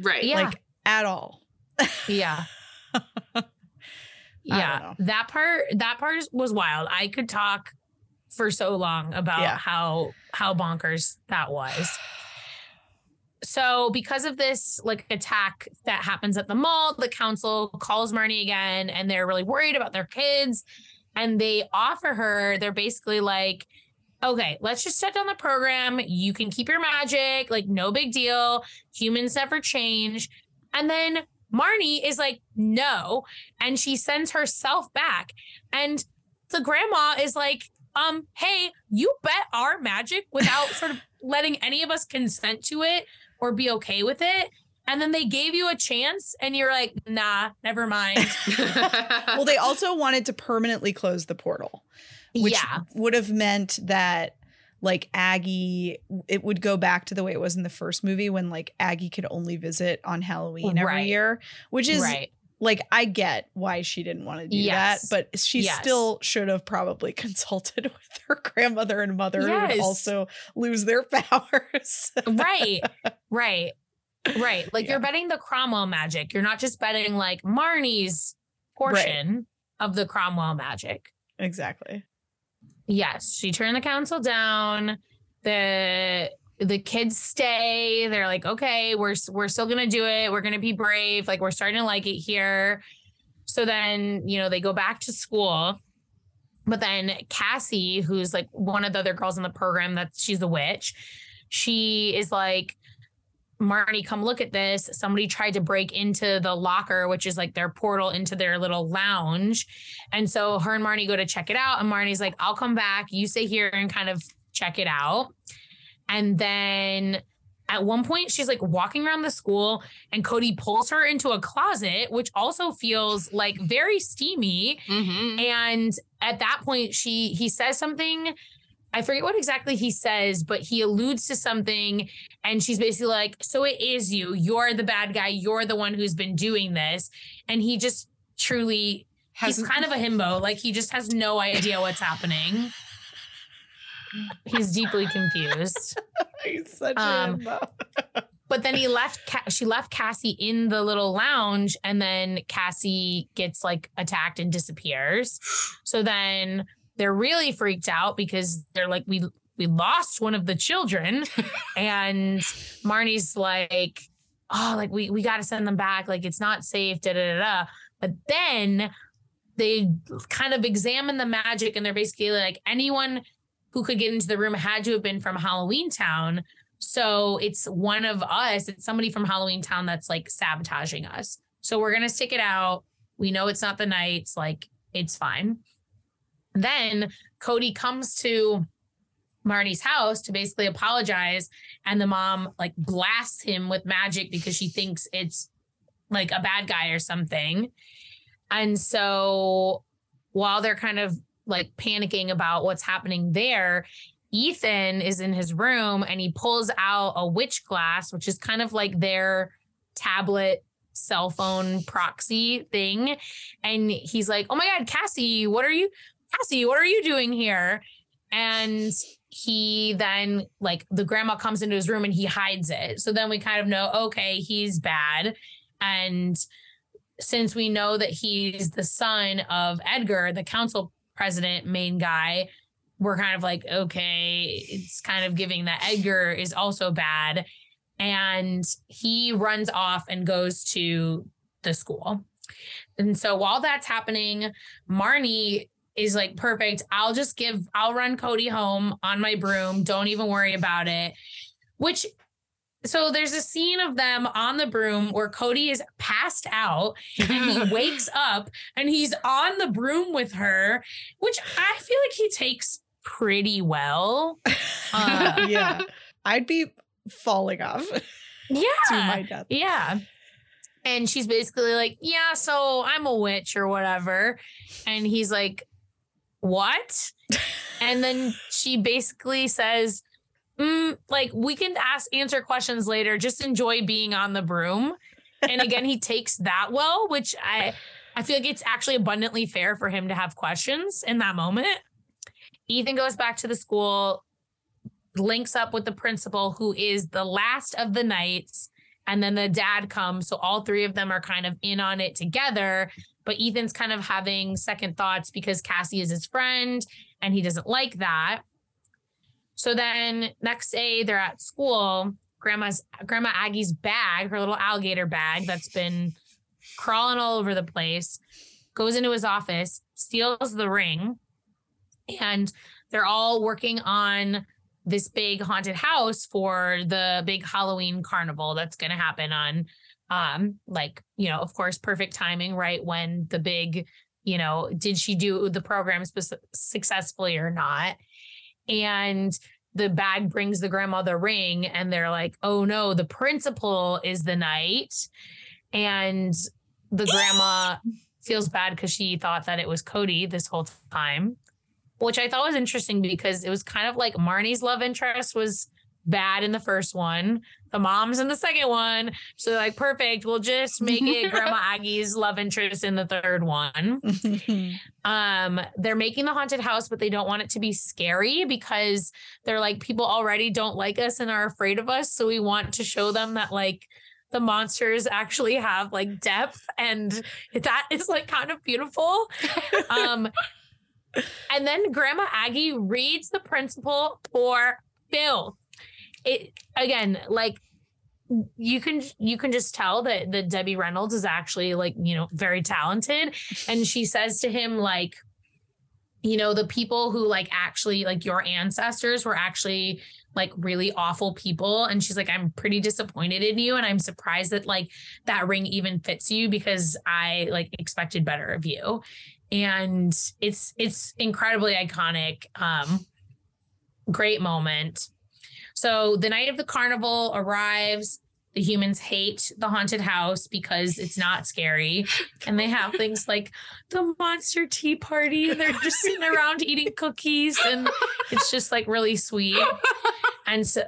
Right.
Yeah.
Like, at all.
yeah. yeah. That part, that part was wild. I could talk for so long about yeah. how how bonkers that was. So because of this like attack that happens at the mall, the council calls Marnie again and they're really worried about their kids and they offer her they're basically like okay, let's just shut down the program. You can keep your magic, like no big deal. Humans never change. And then Marnie is like, no. And she sends herself back. And the grandma is like, um, hey, you bet our magic without sort of letting any of us consent to it or be okay with it. And then they gave you a chance and you're like, nah, never mind.
well, they also wanted to permanently close the portal which yeah. would have meant that like Aggie, it would go back to the way it was in the first movie when like Aggie could only visit on Halloween every right. year, which is right. like I get why she didn't want to do yes. that, but she yes. still should have probably consulted with her grandmother and mother yes. who would also lose their powers.
right, right, right. Like yeah. you're betting the Cromwell magic. You're not just betting like Marnie's portion right. of the Cromwell magic.
Exactly.
Yes, she turned the council down. The the kids stay. They're like, okay, we're we're still gonna do it. We're gonna be brave. Like we're starting to like it here. So then, you know, they go back to school. But then Cassie, who's like one of the other girls in the program, that she's a witch, she is like, Marnie, come look at this. Somebody tried to break into the locker, which is like their portal into their little lounge. And so her and Marnie go to check it out. And Marnie's like, I'll come back. You stay here and kind of check it out. And then at one point, she's like walking around the school, and Cody pulls her into a closet, which also feels like very steamy.
Mhm.
And at that point, she he says something. I forget what exactly he says, but he alludes to something, and she's basically like, "So it is you. You're the bad guy. You're the one who's been doing this." And he just truly
Has
he's kind of a himbo. Like he just has no idea what's happening. He's deeply confused.
He's such
Um,
a himbo.
But then he left. She left Cassie in the little lounge, and then Cassie gets like attacked and disappears. So then they're really freaked out because they're like, we we lost one of the children, and Marnie's like, oh, like we we got to send them back. Like it's not safe. Da da da. da. But then they kind of examine the magic, and they're basically like anyone who could get into the room had to have been from Halloween Town. So it's one of us, it's somebody from Halloween Town that's like sabotaging us. So we're going to stick it out. We know it's not the Knights. Like it's fine. Then Cody comes to Marnie's house to basically apologize. And the mom like blasts him with magic because she thinks it's like a bad guy or something. And so while they're kind of like panicking about what's happening there, Ethan is in his room and he pulls out a witch glass, which is kind of like their tablet cell phone proxy thing. And he's like, Oh my God, Cassie, what are you, Cassie, what are you doing here? And he then, like, the grandma comes into his room and he hides it. So then we kind of know, okay, he's bad. And since we know that he's the son of Edgar, the council president, main guy, we're kind of like, okay, it's kind of giving that Edgar is also bad. And he runs off and goes to the school. And so while that's happening, Marnie is like, perfect. I'll just give, I'll run Cody home on my broom. Don't even worry about it. Which so there's a scene of them on the broom where Cody is passed out and he wakes up and he's on the broom with her, which I feel like he takes pretty well. Uh,
yeah. I'd be falling off to
yeah.
my death.
Yeah. And she's basically like, Yeah, so I'm a witch or whatever. And he's like, What? and then she basically says, mm, like we can ask answer questions later. Just enjoy being on the broom. And again, he takes that well, which I I feel like it's actually abundantly fair for him to have questions in that moment. Ethan goes back to the school, links up with the principal, who is the last of the knights, and then the dad comes. So all three of them are kind of in on it together. But Ethan's kind of having second thoughts because Cassie is his friend and he doesn't like that. So then next day they're at school. Grandma's Grandma Aggie's bag, her little alligator bag that's been crawling all over the place, goes into his office, steals the ring, and they're all working on this big haunted house for the big Halloween carnival that's going to happen on um like, you know, of course perfect timing right when the big, you know, did she do the program spec- successfully or not? and the bag brings the grandma the ring and they're like oh no the principal is the knight and the grandma feels bad because she thought that it was cody this whole time which i thought was interesting because it was kind of like marnie's love interest was bad in the first one. The mom's in the second one. So they're like perfect. We'll just make it grandma aggie's love interest in the third one. Um they're making the haunted house but they don't want it to be scary because they're like people already don't like us and are afraid of us. So we want to show them that like the monsters actually have like depth. And that is like kind of beautiful. Um and then grandma aggie reads the principal for Bill. It again like you can you can just tell that that Debbie Reynolds is actually like you know very talented. And she says to him like you know the people who like actually like your ancestors were actually like really awful people. And she's like I'm pretty disappointed in you and I'm surprised that like that ring even fits you because I like expected better of you. And it's it's incredibly iconic um great moment so the night of the carnival arrives the humans hate the haunted house because it's not scary. And they have things like the monster tea party. And they're just sitting around eating cookies. And it's just like really sweet. And so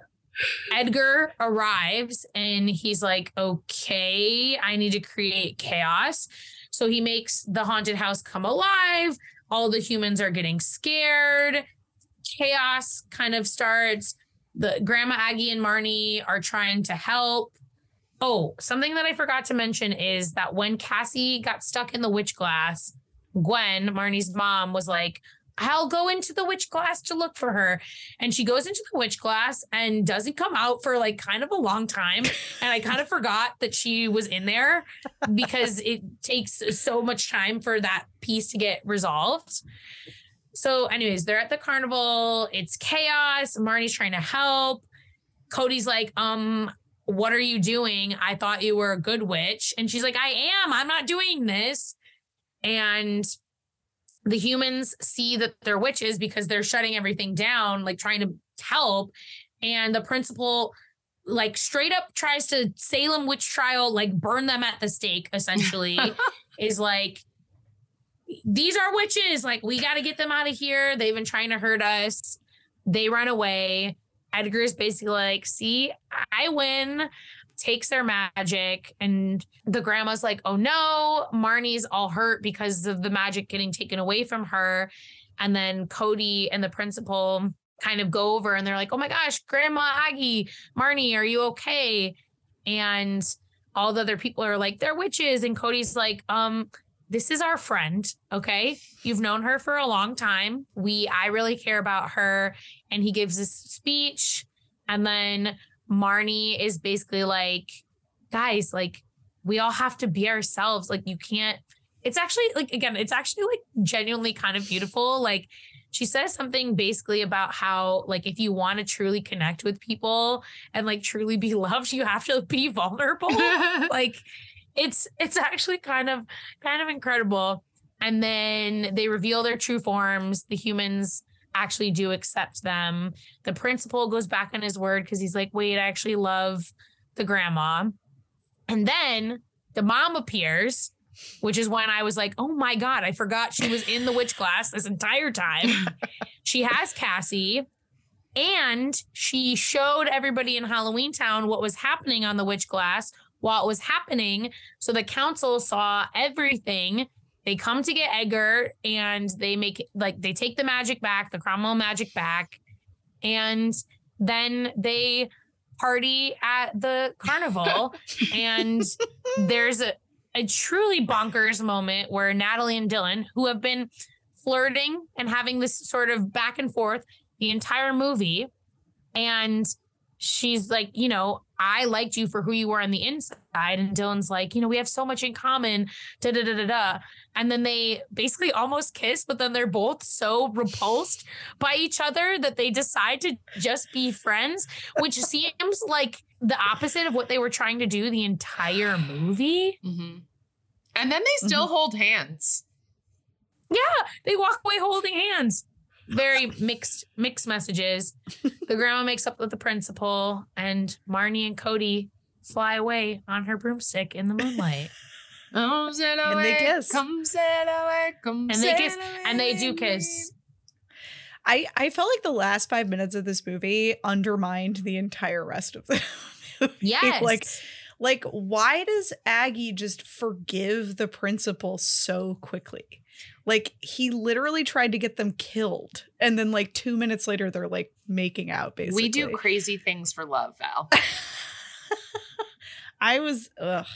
Edgar arrives and he's like, okay, I need to create chaos. So he makes the haunted house come alive. All the humans are getting scared. Chaos kind of starts the grandma Aggie and Marnie are trying to help. Oh, something that I forgot to mention is that when Cassie got stuck in the witch glass, Gwen, Marnie's mom, was like, I'll go into the witch glass to look for her. And she goes into the witch glass and doesn't come out for like kind of a long time. And I kind of forgot that she was in there because it takes so much time for that piece to get resolved. So, anyways, they're at the carnival. It's chaos. Marnie's trying to help. Cody's like, um, what are you doing? I thought you were a good witch. And she's like, I am. I'm not doing this. And the humans see that they're witches because they're shutting everything down, like trying to help. And the principal, like, straight up tries to Salem witch trial, like, burn them at the stake, essentially, is like, these are witches. Like, we got to get them out of here. They've been trying to hurt us. They run away. Edgar is basically like, see, I win, takes their magic. And the grandma's like, oh no, Marnie's all hurt because of the magic getting taken away from her. And then Cody and the principal kind of go over and they're like, oh my gosh, Grandma Aggie, Marnie, are you okay? And all the other people are like, they're witches. And Cody's like, um, this is our friend okay? You've known her for a long time. We i really care about her. And he gives this speech. And then marnie is basically like guys like we all have to be ourselves. Like you can't it's actually like again it's actually like genuinely kind of beautiful. Like she says something basically about how like if you want to truly connect with people and like truly be loved you have to be vulnerable. Like it's it's actually kind of kind of incredible. And then they reveal their true forms. The humans actually do accept them. The principal goes back on his word because he's like, wait, I actually love the grandma. And then the mom appears, which is when I was like, oh my God, I forgot she was in the witch glass this entire time. she has Cassie. And she showed everybody in Halloween Town what was happening on the witch glass, while it was happening. So the council saw everything. They come to get Edgar and they make like they take the magic back, the Cromwell magic back, and then they party at the carnival. and there's a, a truly bonkers moment where Natalie and Dylan, who have been flirting and having this sort of back and forth the entire movie, and she's like, you know, I liked you for who you were on the inside. And Dylan's like, you know, we have so much in common. Da da da da da. And then they basically almost kiss, but then they're both so repulsed by each other that they decide to just be friends, which seems like the opposite of what they were trying to do the entire movie.
Mm-hmm. And then they still mm-hmm. hold hands.
Yeah, they walk away holding hands very mixed mixed messages. The grandma makes up with the principal, and Marnie and Cody fly away on her broomstick in the moonlight.
Oh, and they kiss.
Come sail away, come
and they kiss, away. and they do kiss.
I I felt like the last five minutes of this movie undermined the entire rest of the movie.
Yes,
like like why does Aggie just forgive the principal so quickly? Like he literally tried to get them killed. And then like 2 minutes later they're like making out basically.
We do crazy things for love, Val.
I was ugh.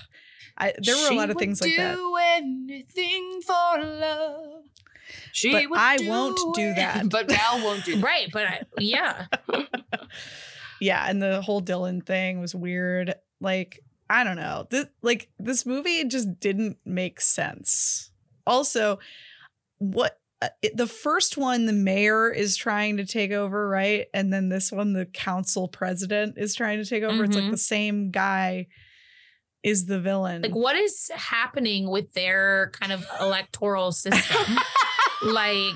I, there were she a lot of things like that.
Do anything for love.
She but I won't do that.
but Val won't do that.
Right, but I, yeah.
yeah, and the whole Dylan thing was weird. Like, I don't know. This like this movie just didn't make sense. Also, what uh, it, the first one, the mayor is trying to take over, right? And then this one, the council president is trying to take over. It's like
Mhm.
the same guy is the villain.
Like, what is happening with their kind of electoral system? like,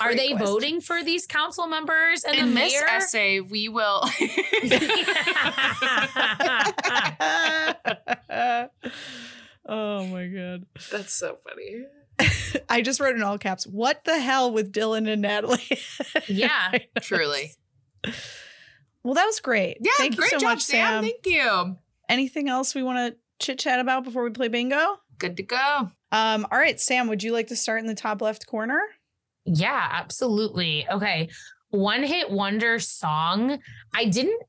are they
question.
voting for these council members and
In
the
this
mayor?
essay, we will.
oh my god.
That's so funny.
I just wrote in all caps, what the hell with Dylan and Natalie?
yeah.
Truly.
Well, that was great.
Yeah,
Thank
great
you so
job,
much,
Sam.
Sam.
Thank you.
Anything else we want to chit chat about before we play bingo?
Good to go.
Um, all right, Sam, would you like to start in the top left corner?
Yeah, absolutely. Okay. One hit wonder song. I didn't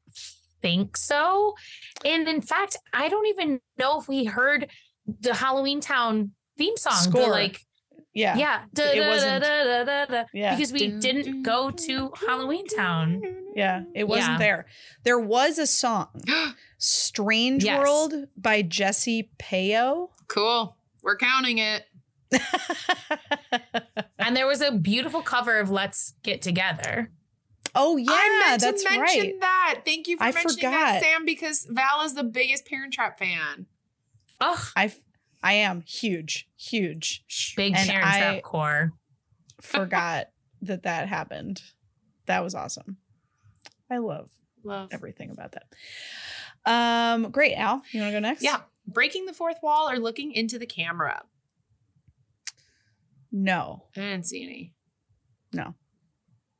think so. And in fact, I don't even know if we heard the Halloween Town theme song. the, like,
Yeah.
yeah. Da,
It
da, da,
wasn't-
da, da, da, da,
Yeah.
Because we didn't go to Halloween Town.
Yeah. It wasn't
Yeah.
there. There was a song, Strange
Yes.
World by Jesse Payo.
Cool. We're counting it.
And there was a beautiful cover of Let's Get Together.
oh, yeah.
I meant
that's
to mention
right.
that. Thank you for
I
mentioning
forgot.
that, Sam, because Val is the biggest Parent Trap fan.
Oh,
I, I am huge, huge.
big
And
Parent
I-
core.
Forgot that that happened. That was awesome. I love
Love.
everything about that. Um, great, Al. You want to go next?
Yeah. Breaking the fourth wall or looking into the camera.
No.
I didn't see any. No.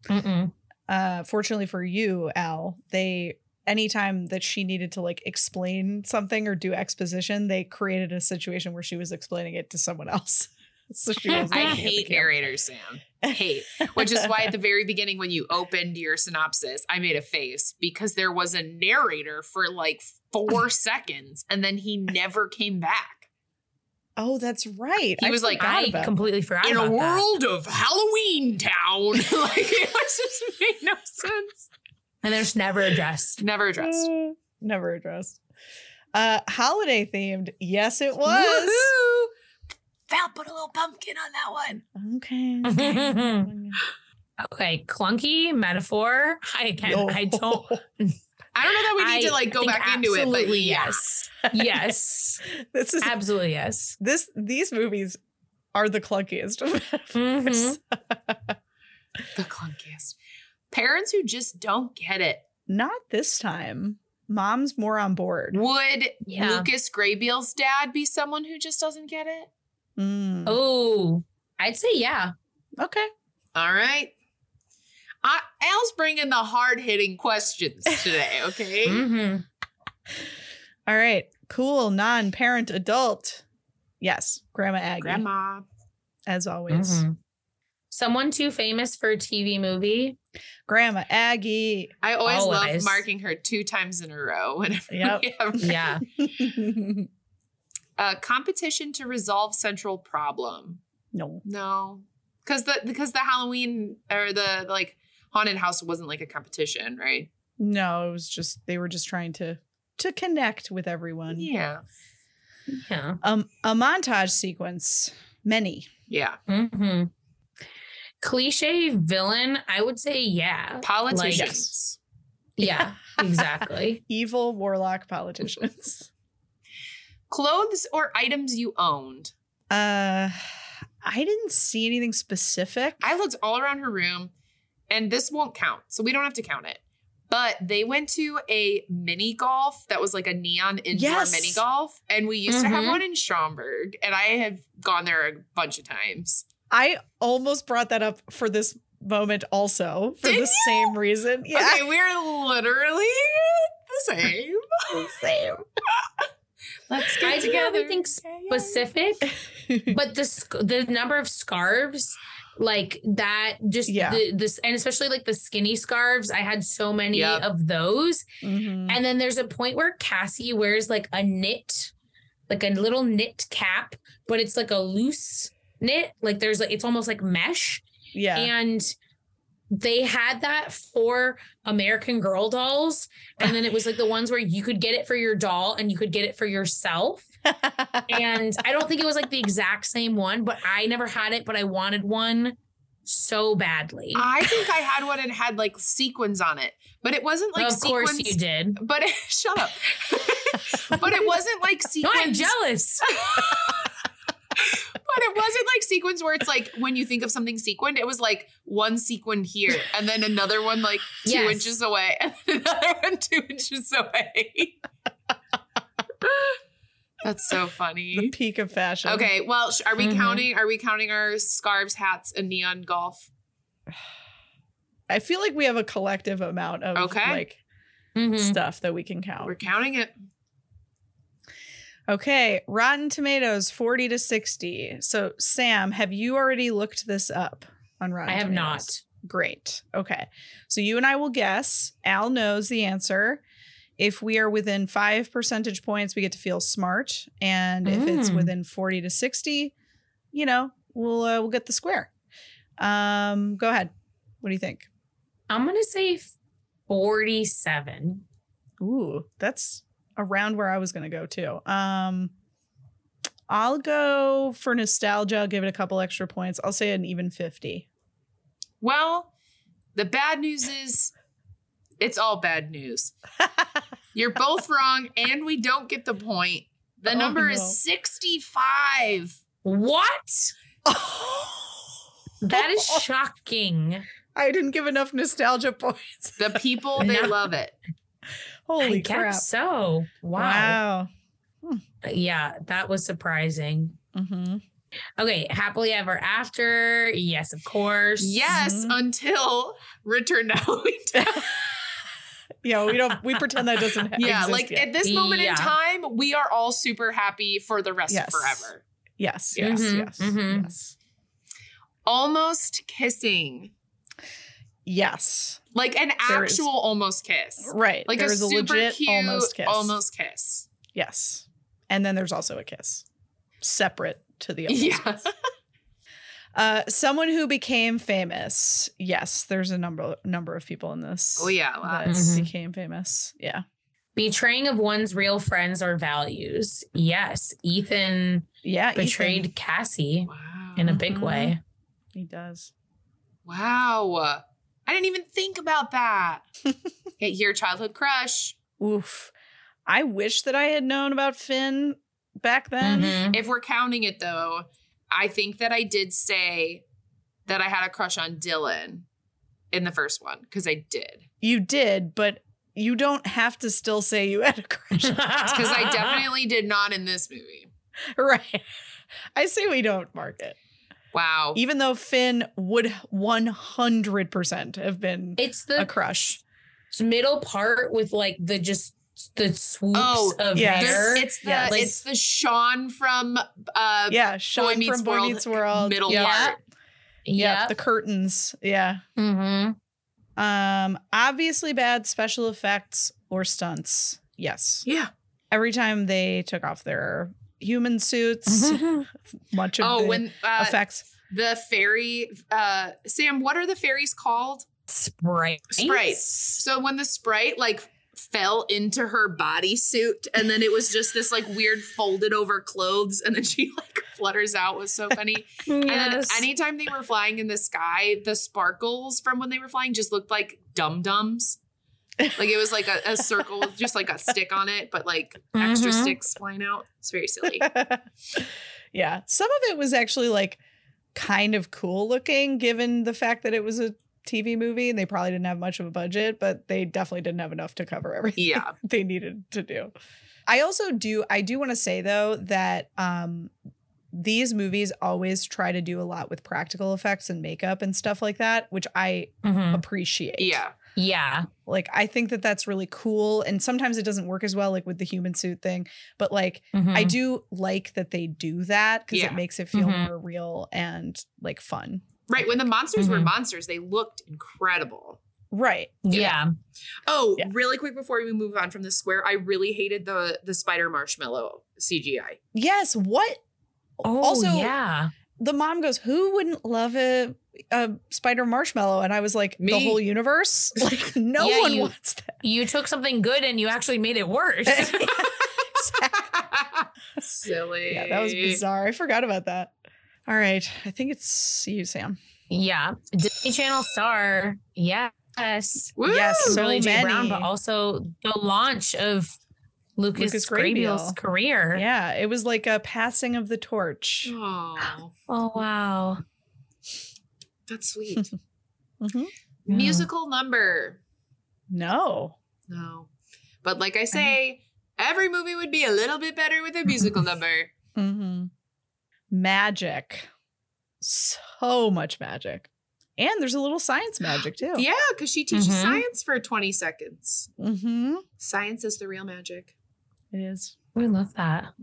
Mm-mm.
Uh, fortunately for you, Al, they anytime that she needed to like explain something or do exposition, they created a situation where she was explaining it to someone else. so she was
I
looking at the
hate narrators, Sam. Hate. Which is why at the very beginning, when you opened your synopsis, I made a face because there was a narrator for like four seconds and then he never came back.
Oh, that's right.
He was like,
I completely forgot
In a
about that.
world of Halloween Town. like it was just made no sense.
And there's never addressed.
Never addressed.
Uh, never addressed. Uh, holiday themed. Yes, it was.
Woohoo! Val put a little pumpkin on that one.
Okay.
Okay, clunky metaphor. I can I don't
I don't know that we need
I
to like go back into it, but
absolutely yes. Yes.
this is
Absolutely yes.
this. These movies are the clunkiest of
Mhm.
The clunkiest. Parents who just don't get it.
Not this time. Mom's more on board.
Would
Yeah.
Lucas Grabeel's dad be someone who just doesn't get it?
Mm.
Oh, I'd say yeah.
Okay.
All right. I, Al's bringing the hard hitting questions today, okay?
hmm
All right. Cool. Non parent adult. Yes. Grandma Aggie.
Grandma.
As always.
Mhm. Someone too famous for a TV movie.
Grandma Aggie.
I always, love marking her two times in a row whenever
Yep.
we have
Yeah.
uh, competition to resolve central problem.
no.
No, because the because the Halloween or the like haunted house wasn't like a competition, right?
No, it was just they were just trying to to connect with everyone.
Yeah,
Yeah.
Um a montage sequence. Many.
yeah.
hmm Cliche villain. I would say yeah.
Politicians.
Yeah. Exactly.
Evil warlock politicians.
Clothes or items you owned.
uh I didn't see anything specific.
I looked all around her room, and this won't count, so we don't have to count it. But they went to a mini golf that was like a neon indoor
Yes.
mini golf, and we used to have
Mhm.
one in Schaumburg, and I have gone there a bunch of times.
I almost brought that up for this moment also for
Did
the
you?
same reason. Yeah.
Okay, we're literally the same.
Same.
Let's
I
get
didn't
together.
really think specific, but the the number of scarves like that just
Yeah.
the, this and especially like the skinny scarves i had so many
Yep.
of those
Mhm.
and then there's a point where cassie wears like a knit like a little knit cap but it's like a loose knit like there's like it's almost like mesh
Yeah.
and they had that for American Girl dolls. And then it was like the ones where you could get it for your doll and you could get it for yourself. And I don't think it was like the exact same one, but I never had it, but I wanted one so badly.
I think I had one and had like sequins on it, but it wasn't like
of
sequins.
course you did.
But it, shut up. but it wasn't like sequins. No.
I'm jealous.
But it wasn't like sequins where it's like when you think of something sequined, it was like one sequin here and then another one like two
Yes.
inches away and then another one two inches away. That's so
the
funny.
peak of fashion.
Okay, well, sh- are we
Mhm.
counting? Are we counting our scarves, hats, and neon golf?
I feel like we have a collective amount of
Okay.
like
Mhm.
stuff that we can count.
We're counting it.
Okay, Rotten Tomatoes 40 to 60. So, Sam, have you already looked this up on Rotten
I have
Tomatoes? Great. Okay. So, you and I will guess. Al knows the answer. If we are within five percentage points, we get to feel smart. And if it's
Mm.
within 40 to 60, you know, we'll uh, we'll get the square. Um, go ahead. What do you think?
I'm going to say 47.
Ooh, that's around where I was going to go too. Um, I'll go for nostalgia. I'll give it a couple extra points. I'll say an even 50.
Well, the bad news is it's all bad news. You're both wrong, and we don't get the point. The
Oh,
number
no.
is 65.
What? That is shocking.
I didn't give enough nostalgia points.
The people, they love it.
Holy
I
crap.
guess so. Wow.
Wow.
Yeah, that was surprising.
Mhm.
Okay, happily ever after. Yes, of course.
Yes,
Mhm.
until Return to Halloween.
Yeah, we don't we pretend that doesn't ha-
yeah,
exist
like
yet.
at this moment
Yeah.
in time, we are all super happy for the rest
Yes.
of forever.
Yes, yes,
Mhm,
yes.
mhm.
Yes.
Almost kissing.
Yes.
Like an
There is.
actual almost kiss.
Right.
Like
There's
a
a,
super
legit
cute
almost kiss.
almost kiss.
Yes. And then there's also a kiss. Separate to the almost
Yeah.
Uh, someone who became famous. Yes, there's a number number of people in this.
Oh yeah,
that
lots.
Mhm.
became famous. Yeah.
Betraying of one's real friends or values. Yes, Ethan
Yeah. Ethan.
betrayed Cassie
Wow.
in a big
Mhm.
way.
He does.
Wow. I didn't even think about that. okay, your childhood crush.
Oof. I wish that I had known about Finn back then.
Mhm.
If we're counting it though, I think that I did say that I had a crush on Dylan in the first one because I did.
You did, but you don't have to still say you had a crush.
Because I definitely did not in this movie.
right. I say we don't mark it.
Wow.
Even though Finn would 100% have been
It's
a
the
crush.
middle part with like the just the swoops
Oh,
of
yes.
hair.
It's the
Yes.
it's the Sean from uh
Yeah, Sean
Meets
from Boy
World
Meets World.
middle
yeah.
part.
Yeah,
yeah.
the curtains. Yeah.
hmm
Um obviously bad special effects or stunts. Yes.
Yeah.
Every time they took off their human suits, much of
Oh,
the
when uh,
effects.
the fairy uh Sam, what are the fairies called?
Sprite.
Sprites. So when the sprite like fell into her bodysuit and then it was just this like weird folded over clothes and then she like flutters out was so funny. And then anytime they were flying in the sky, the sparkles from when they were flying just looked like dum dums. Like it was like a, a circle with just like a stick on it, but like extra
Mhm.
sticks flying out. It's very silly.
yeah. Some of it was actually like kind of cool looking given the fact that it was a TV movie and they probably didn't have much of a budget, but they definitely didn't have enough to cover everything
Yeah.
they needed to do. I also do I do want to say though that um these movies always try to do a lot with practical effects and makeup and stuff like that, which I
Mhm.
appreciate.
Yeah.
Yeah.
Like I think that that's really cool and sometimes it doesn't work as well like with the human suit thing, but like
Mhm.
I do like that they do that because
Yeah.
it makes it feel
Mhm.
more real and like fun.
Right. When the monsters were
Mhm.
monsters, they looked incredible.
Right.
yeah.
Oh,
Yeah.
really quick before we move on from the square, I really hated the the spider marshmallow CGI.
Yes. What?
Oh,
Also-
yeah.
the mom goes, "Who wouldn't love a a spider marshmallow?" And I was like, "The whole universe? Like no
Yeah,
one
you-
wants that."
You took something good and you actually made it worse.
Silly.
yeah, that was bizarre. I forgot about that. All right, I think it's you, Sam.
yeah. Disney Channel star. Yes.
Woo!
Yes, so
Kimberly J. Brown, but also the launch of Lucas,
Lucas Grabeel's
career.
Yeah, it was like a passing of the torch.
Oh,
Oh wow.
That's sweet.
Mhm.
Musical number.
No.
No. But like I say, every movie would be a little bit better with a musical number.
hmm Magic. So much magic. And there's a little science magic too.
Yeah, because she teaches
Mhm.
science for 20 seconds.
Mm-hmm.
Science is the real magic.
It is.
We love that.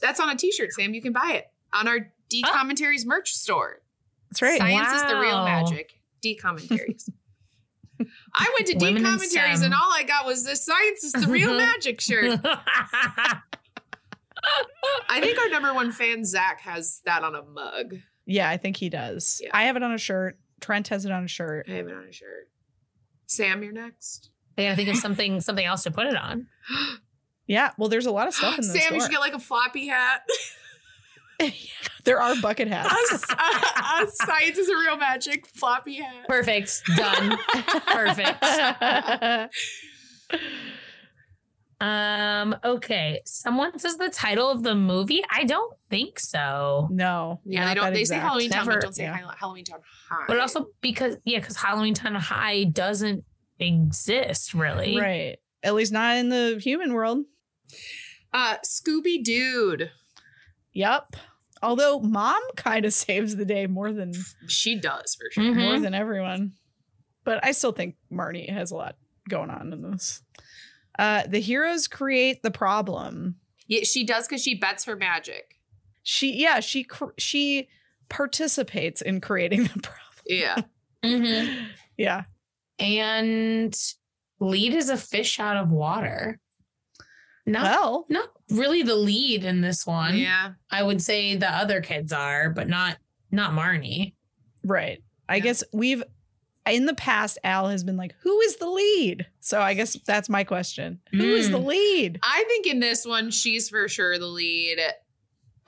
That's on a t-shirt, Sam. You can buy it on our D
Oh.
Commentaries merch store.
That's right.
Science is the real magic. D Commentaries. I went to D
Women
Commentaries
STEM.
and all I got was this Science is the real uh-huh. magic shirt. I think our number one fan, Zach, has that on a mug.
Yeah, I think he does.
Yeah.
I have it on a shirt. Trent has it on a shirt.
I have it on a shirt. Sam, you're next.
I gotta think of something something else to put it on.
Yeah, well, there's a lot of stuff in the
Sam, you should get like a floppy hat.
there are bucket hats.
a- a science is a real magic floppy hat.
Perfect. Done. Perfect. Um, okay. Someone says the title of the movie. I don't think so.
no.
Yeah,
not
they don't.
that
They say
exact.
Halloweentown,
Never-
but don't say
yeah.
Halloweentown High.
But also because yeah, because Halloweentown High doesn't exist really.
Right. At least not in the human world.
uh, Scooby Dude.
Yep. Although mom kind of saves the day more than
She does for sure.
Mhm.
more than everyone. But I still think Marnie has a lot going on in this. Uh, the heroes create the problem.
Yeah, she does because she bets her magic.
She, yeah, she cr- she participates in creating the problem.
Yeah.
Mhm.
Yeah,
And lead is a fish out of water. Not
well,
not really the lead in this one.
yeah.
I would say the other kids are, but not not Marnie.
right. I
Yeah.
guess we've in the past. Al has been like, "Who is the lead?" So I guess that's my question. Who is the
Mm.
lead?
I think in this one, she's for sure the lead.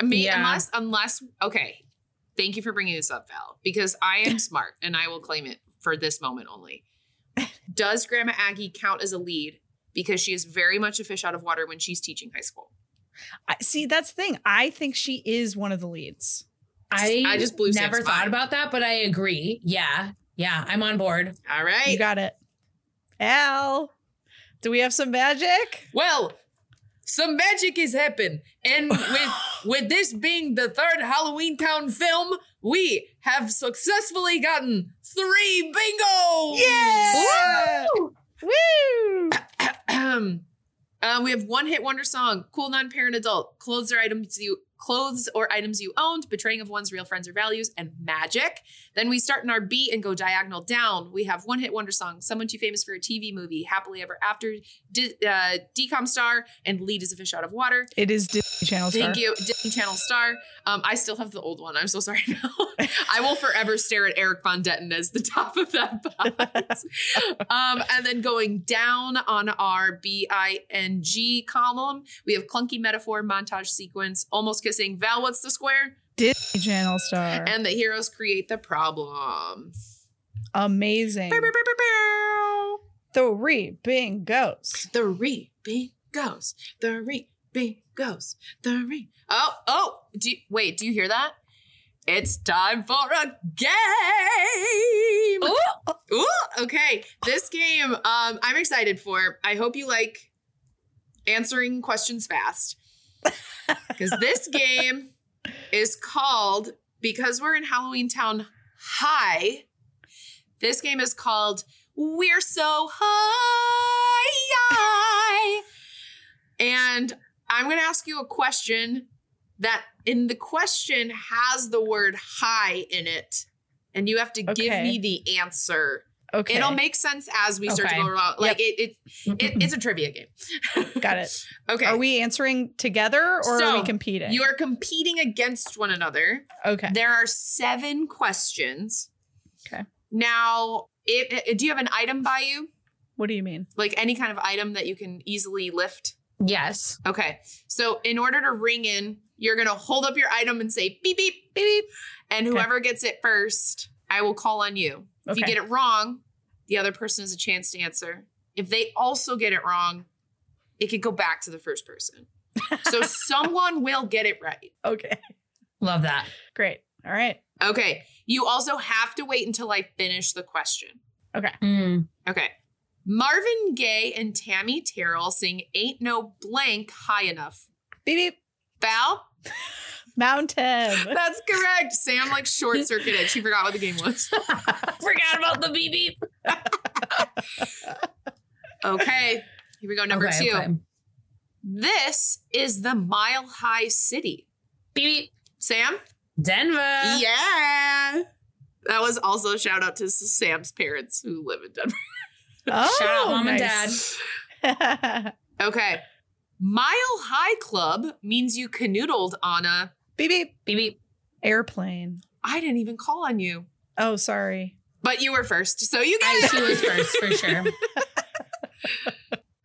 Me,
Yeah.
unless, unless, okay. Thank you for bringing this up, Val, because I am smart and I will claim it for this moment only. Does Grandma Aggie count as a lead? Because she is very much a fish out of water when she's teaching high school.
I, see, that's the thing. I think she is one of the leads.
I
I just blew
never
Sam's
thought
mind.
about that, but I agree. Yeah. Yeah, I'm on board.
All right.
You got it, Al. Do we have some magic?
well, some magic has happened. And with with this being the third Halloweentown film, we have successfully gotten three bingo.
Yeah! Woo!
uh, we have one hit wonder song, cool non-parent adult, clothes or items you clothes or items you owned, betraying of one's real friends or values, and magic. Then we start in our B and go diagonal down. We have one hit wonder song, someone too famous for a TV movie, happily ever after, D- uh, decom star, and lead is a fish out of water.
It is Disney Channel star.
Thank you, Disney Channel star. Um, I still have the old one. I'm so sorry. Now. I will forever stare at Erik von Detten as the top of that box. um, and then going down on our B I N G column, we have clunky metaphor montage sequence, almost kissing. Val, what's the square?
Disney Channel star.
And the heroes create the problem.
Amazing.
Bow, bow, bow.
Three bingos.
The re B goes. The re B goes. The re. Oh, oh. Do you, wait, do you hear that? It's time for a game.
Ooh,
Ooh, okay. This game, um, I'm excited for. I hope you like answering questions fast. Because this game is called, because we're in Halloweentown High, this game is called We're So High. And I'm going to ask you a question that in the question has the word high in it. And you have to give me the answer.
Okay.
It'll make sense as we start
Okay.
to go around. Like it, it, it, it's a trivia game.
Got it.
Okay.
Are we answering together or are we competing?
You are competing against one another.
okay.
There are seven questions.
Okay.
Now, it, it- do you have an item by you?
What do you mean?
Like any kind of item that you can easily lift?
yes.
Okay. So, in order to ring in, you're going to hold up your item and say beep, beep, beep, beep. And
Okay.
whoever gets it first, I will call on you. If you get it wrong, the other person has a chance to answer. If they also get it wrong, it could go back to the first person. So, someone will get it right.
Okay.
Love that.
Great. All right.
Okay. You also have to wait until I finish the question.
Mm.
Okay. Marvin Gaye and Tammy Terrell sing Ain't No Blank High Enough.
Beep beep.
Val?
Mountain.
That's correct. Sam like short circuited. She forgot what the game was.
Forgot about the beep beep.
Okay. Here we go. Number
Okay,
two.
okay.
This is the Mile High City.
Beep beep.
Sam?
Denver.
yeah. That was also a shout out to Sam's parents who live in Denver.
Oh,
Shout out oh, mom and dad.
dad.
Okay. Mile High Club means you canoodled on a.
beep beep.
Beep beep.
Airplane.
I didn't even call on you,
Oh, sorry.
but you were first, so you get it.
she was first for sure.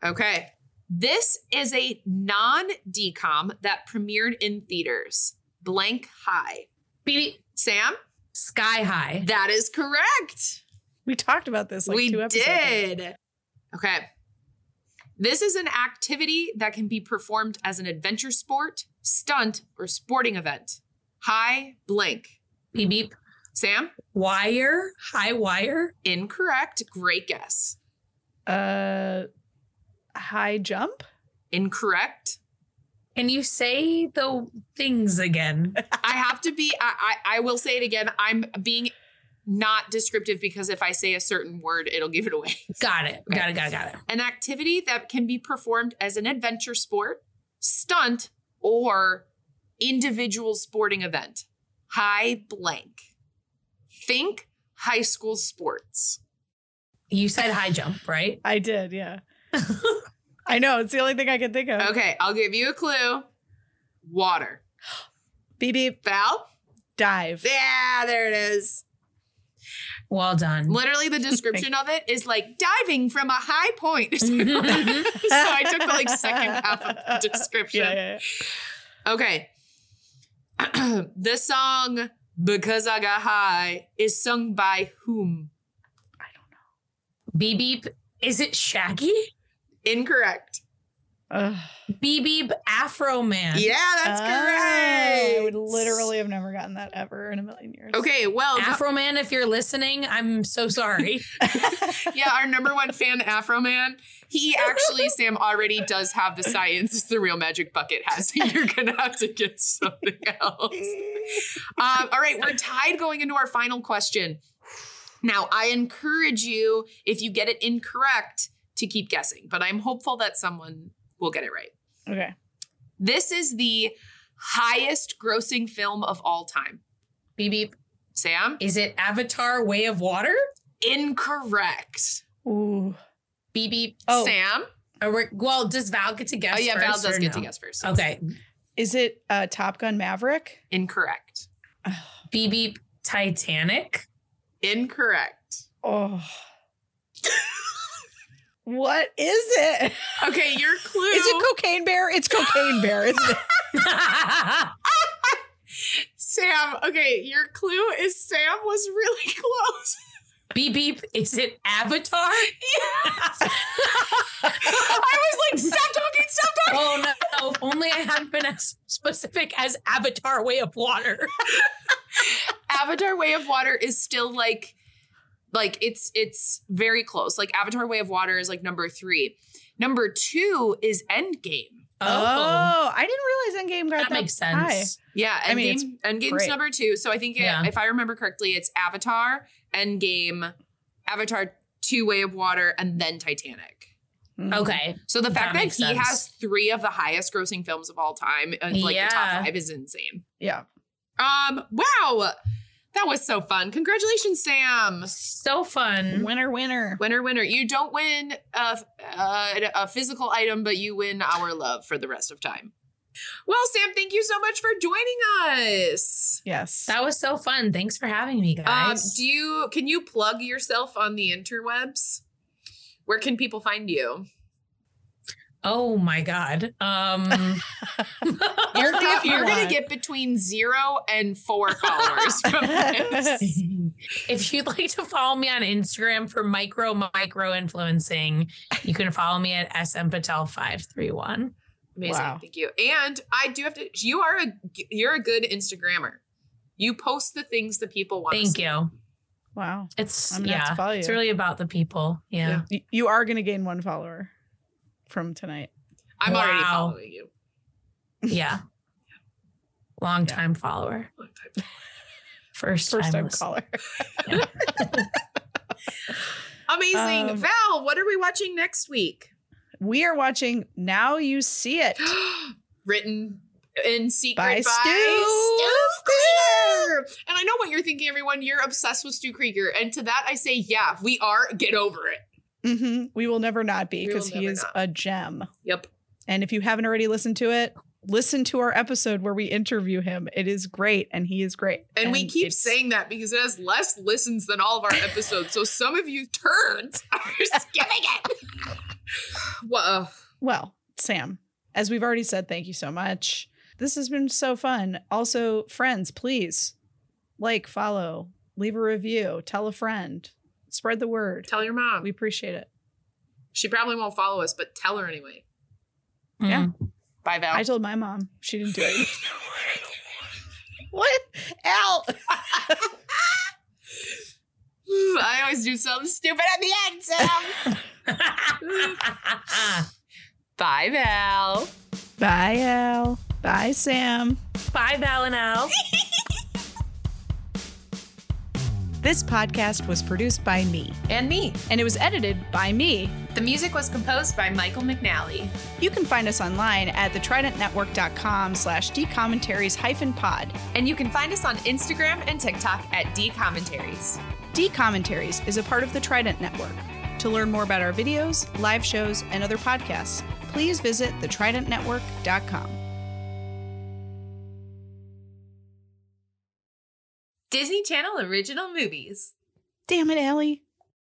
Okay. This is a non decom that premiered in theaters. Blank High.
Beep beep.
Sam,
Sky high.
that is correct.
We talked about this like
we
two episodes. ago.
did. Okay. This is an activity that can be performed as an adventure sport, stunt, or sporting event. High blank.
Beep beep.
Sam,
Wire. High wire.
incorrect. Great guess.
Uh, high jump.
Incorrect.
Can you say the things again?
I have to be, I, I, I will say it again. I'm being not descriptive because if I say a certain word, it'll give it away.
Got it. Got it. Got it. Got it.
An activity that can be performed as an adventure sport, stunt, or individual sporting event. High blank. Think high school sports.
You said high jump, right?
I did. Yeah. I know. It's the only thing I can think of.
Okay, I'll give you a clue. Water.
Beep beep.
Val?
Dive.
Yeah, there it is.
Well done.
Literally, the description of it is like diving from a high point. Mm-hmm. so I took the like second half of the description.
Yeah, yeah, yeah.
Okay. the song Because I Got High is sung by whom? I don't know.
Beep beep. Is it Shaggy?
Incorrect.
Ugh.
Beep beep. Afroman.
Yeah, that's
Ah,
correct.
I would literally have never gotten that ever in a million years.
Okay, well,
Afroman, if you're listening, I'm so sorry.
yeah, our number one fan, Afroman, he actually, Sam, already does have the science. The real magic bucket has. You're going to have to get something else. Um, all right, we're tied going into our final question. Now, I encourage you, if you get it incorrect, to keep guessing, but I'm hopeful that someone will get it right.
Okay.
This is the highest grossing film of all time.
beep beep.
Sam?
Is it Avatar Way of Water?
Incorrect.
Ooh.
Beep beep.
Oh,
Sam?
We're- well, does Val get to guess?
oh, yeah, Val does
or
get to guess first.
Okay.
is it uh, Top Gun Maverick?
Incorrect.
Beep beep. Titanic.
Incorrect.
Oh. what is it?
Okay, your clue.
Is it Cocaine Bear? It's Cocaine Bear, isn't it?
Sam? Okay, your clue is Sam was really close.
beep beep. Is it Avatar?
Yes. I was like, stop talking, stop talking.
Oh no! If only I hadn't been as specific as Avatar Way of Water.
Avatar Way of Water is still like like it's it's very close. Like Avatar Way of Water is like number 3. Number 2 is Endgame.
Oh, I didn't realize Endgame got
that
that,
makes
high.
sense.
Yeah, Endgame.
I mean, it's
Endgame's
great.
number 2. So I think it-
Yeah.
if I remember correctly, it's Avatar, Endgame, Avatar 2 Way of Water and then Titanic.
Mhm.
Okay.
So the fact that,
makes
he
sense.
has 3 of the highest grossing films of all time and like the top 5 is insane.
Yeah.
Um, wow. That was so fun. Congratulations, Sam.
So fun.
Winner, winner.
Winner, winner. You don't win a, a, a physical item, but you win our love for the rest of time. Well, Sam, thank you so much for joining us.
Yes.
That was so fun. Thanks for having me,
Um,
guys.
do you can you plug yourself on the interwebs? Where can people find you?
oh my god. Um
You're, gonna, you're gonna get between zero and four followers from this.
if you'd like to follow me on Instagram for micro micro influencing, you can follow me at smpatel531.
Amazing,
Wow.
thank you. And I do have to. You are a you're a good Instagrammer. You post the things that people want.
Thank
see.
you.
wow.
It's
I'm gonna have
yeah, it's really about the people. Yeah.
Y- You are going to gain one follower from tonight.
I'm already following you.
Yeah. Long time follower.
Long time.
First,
First time
listener.
caller.
Amazing,
Um,
Val. What are we watching next week?
We are watching Now You See It.
Written in secret
By
by,
Stu
Stu Krieger. And I know what you're thinking, everyone. You're obsessed with Stu Krieger, and to that I say, yeah, we are. Get over it.
hmm We will never not be because he is
not.
a gem.
Yep.
And if you haven't already listened to it, listen to our episode where we interview him. It is great, and he is great.
And, we keep saying that because it has less listens than all of our episodes. so some of you turns are skipping it. Whoa. Uh.
Well, Sam, as we've already said, thank you so much. This has been so fun. Also, friends, please like, follow, leave a review, tell a friend, spread the word.
Tell your mom.
We appreciate it.
she probably won't follow us, but tell her anyway.
Mm-hmm.
Yeah.
Bye, Val.
I told my mom. She didn't do it. what? Al.
I always do something stupid at the end, Sam. Bye, Val.
Bye, Al. Bye, Sam.
Bye, Val and Al.
This podcast was produced by me,
And me.
and it was edited by me.
The music was composed by Michael McNally.
You can find us online at thetridentnetwork.com slash dcommentaries hyphen pod.
And you can find us on Instagram and TikTok at D Commentaries.
D Commentaries is a part of the Trident Network. To learn more about our videos, live shows, and other podcasts, please visit thetridentnetwork.com.
Disney Channel original movies.
Damn it, Allie.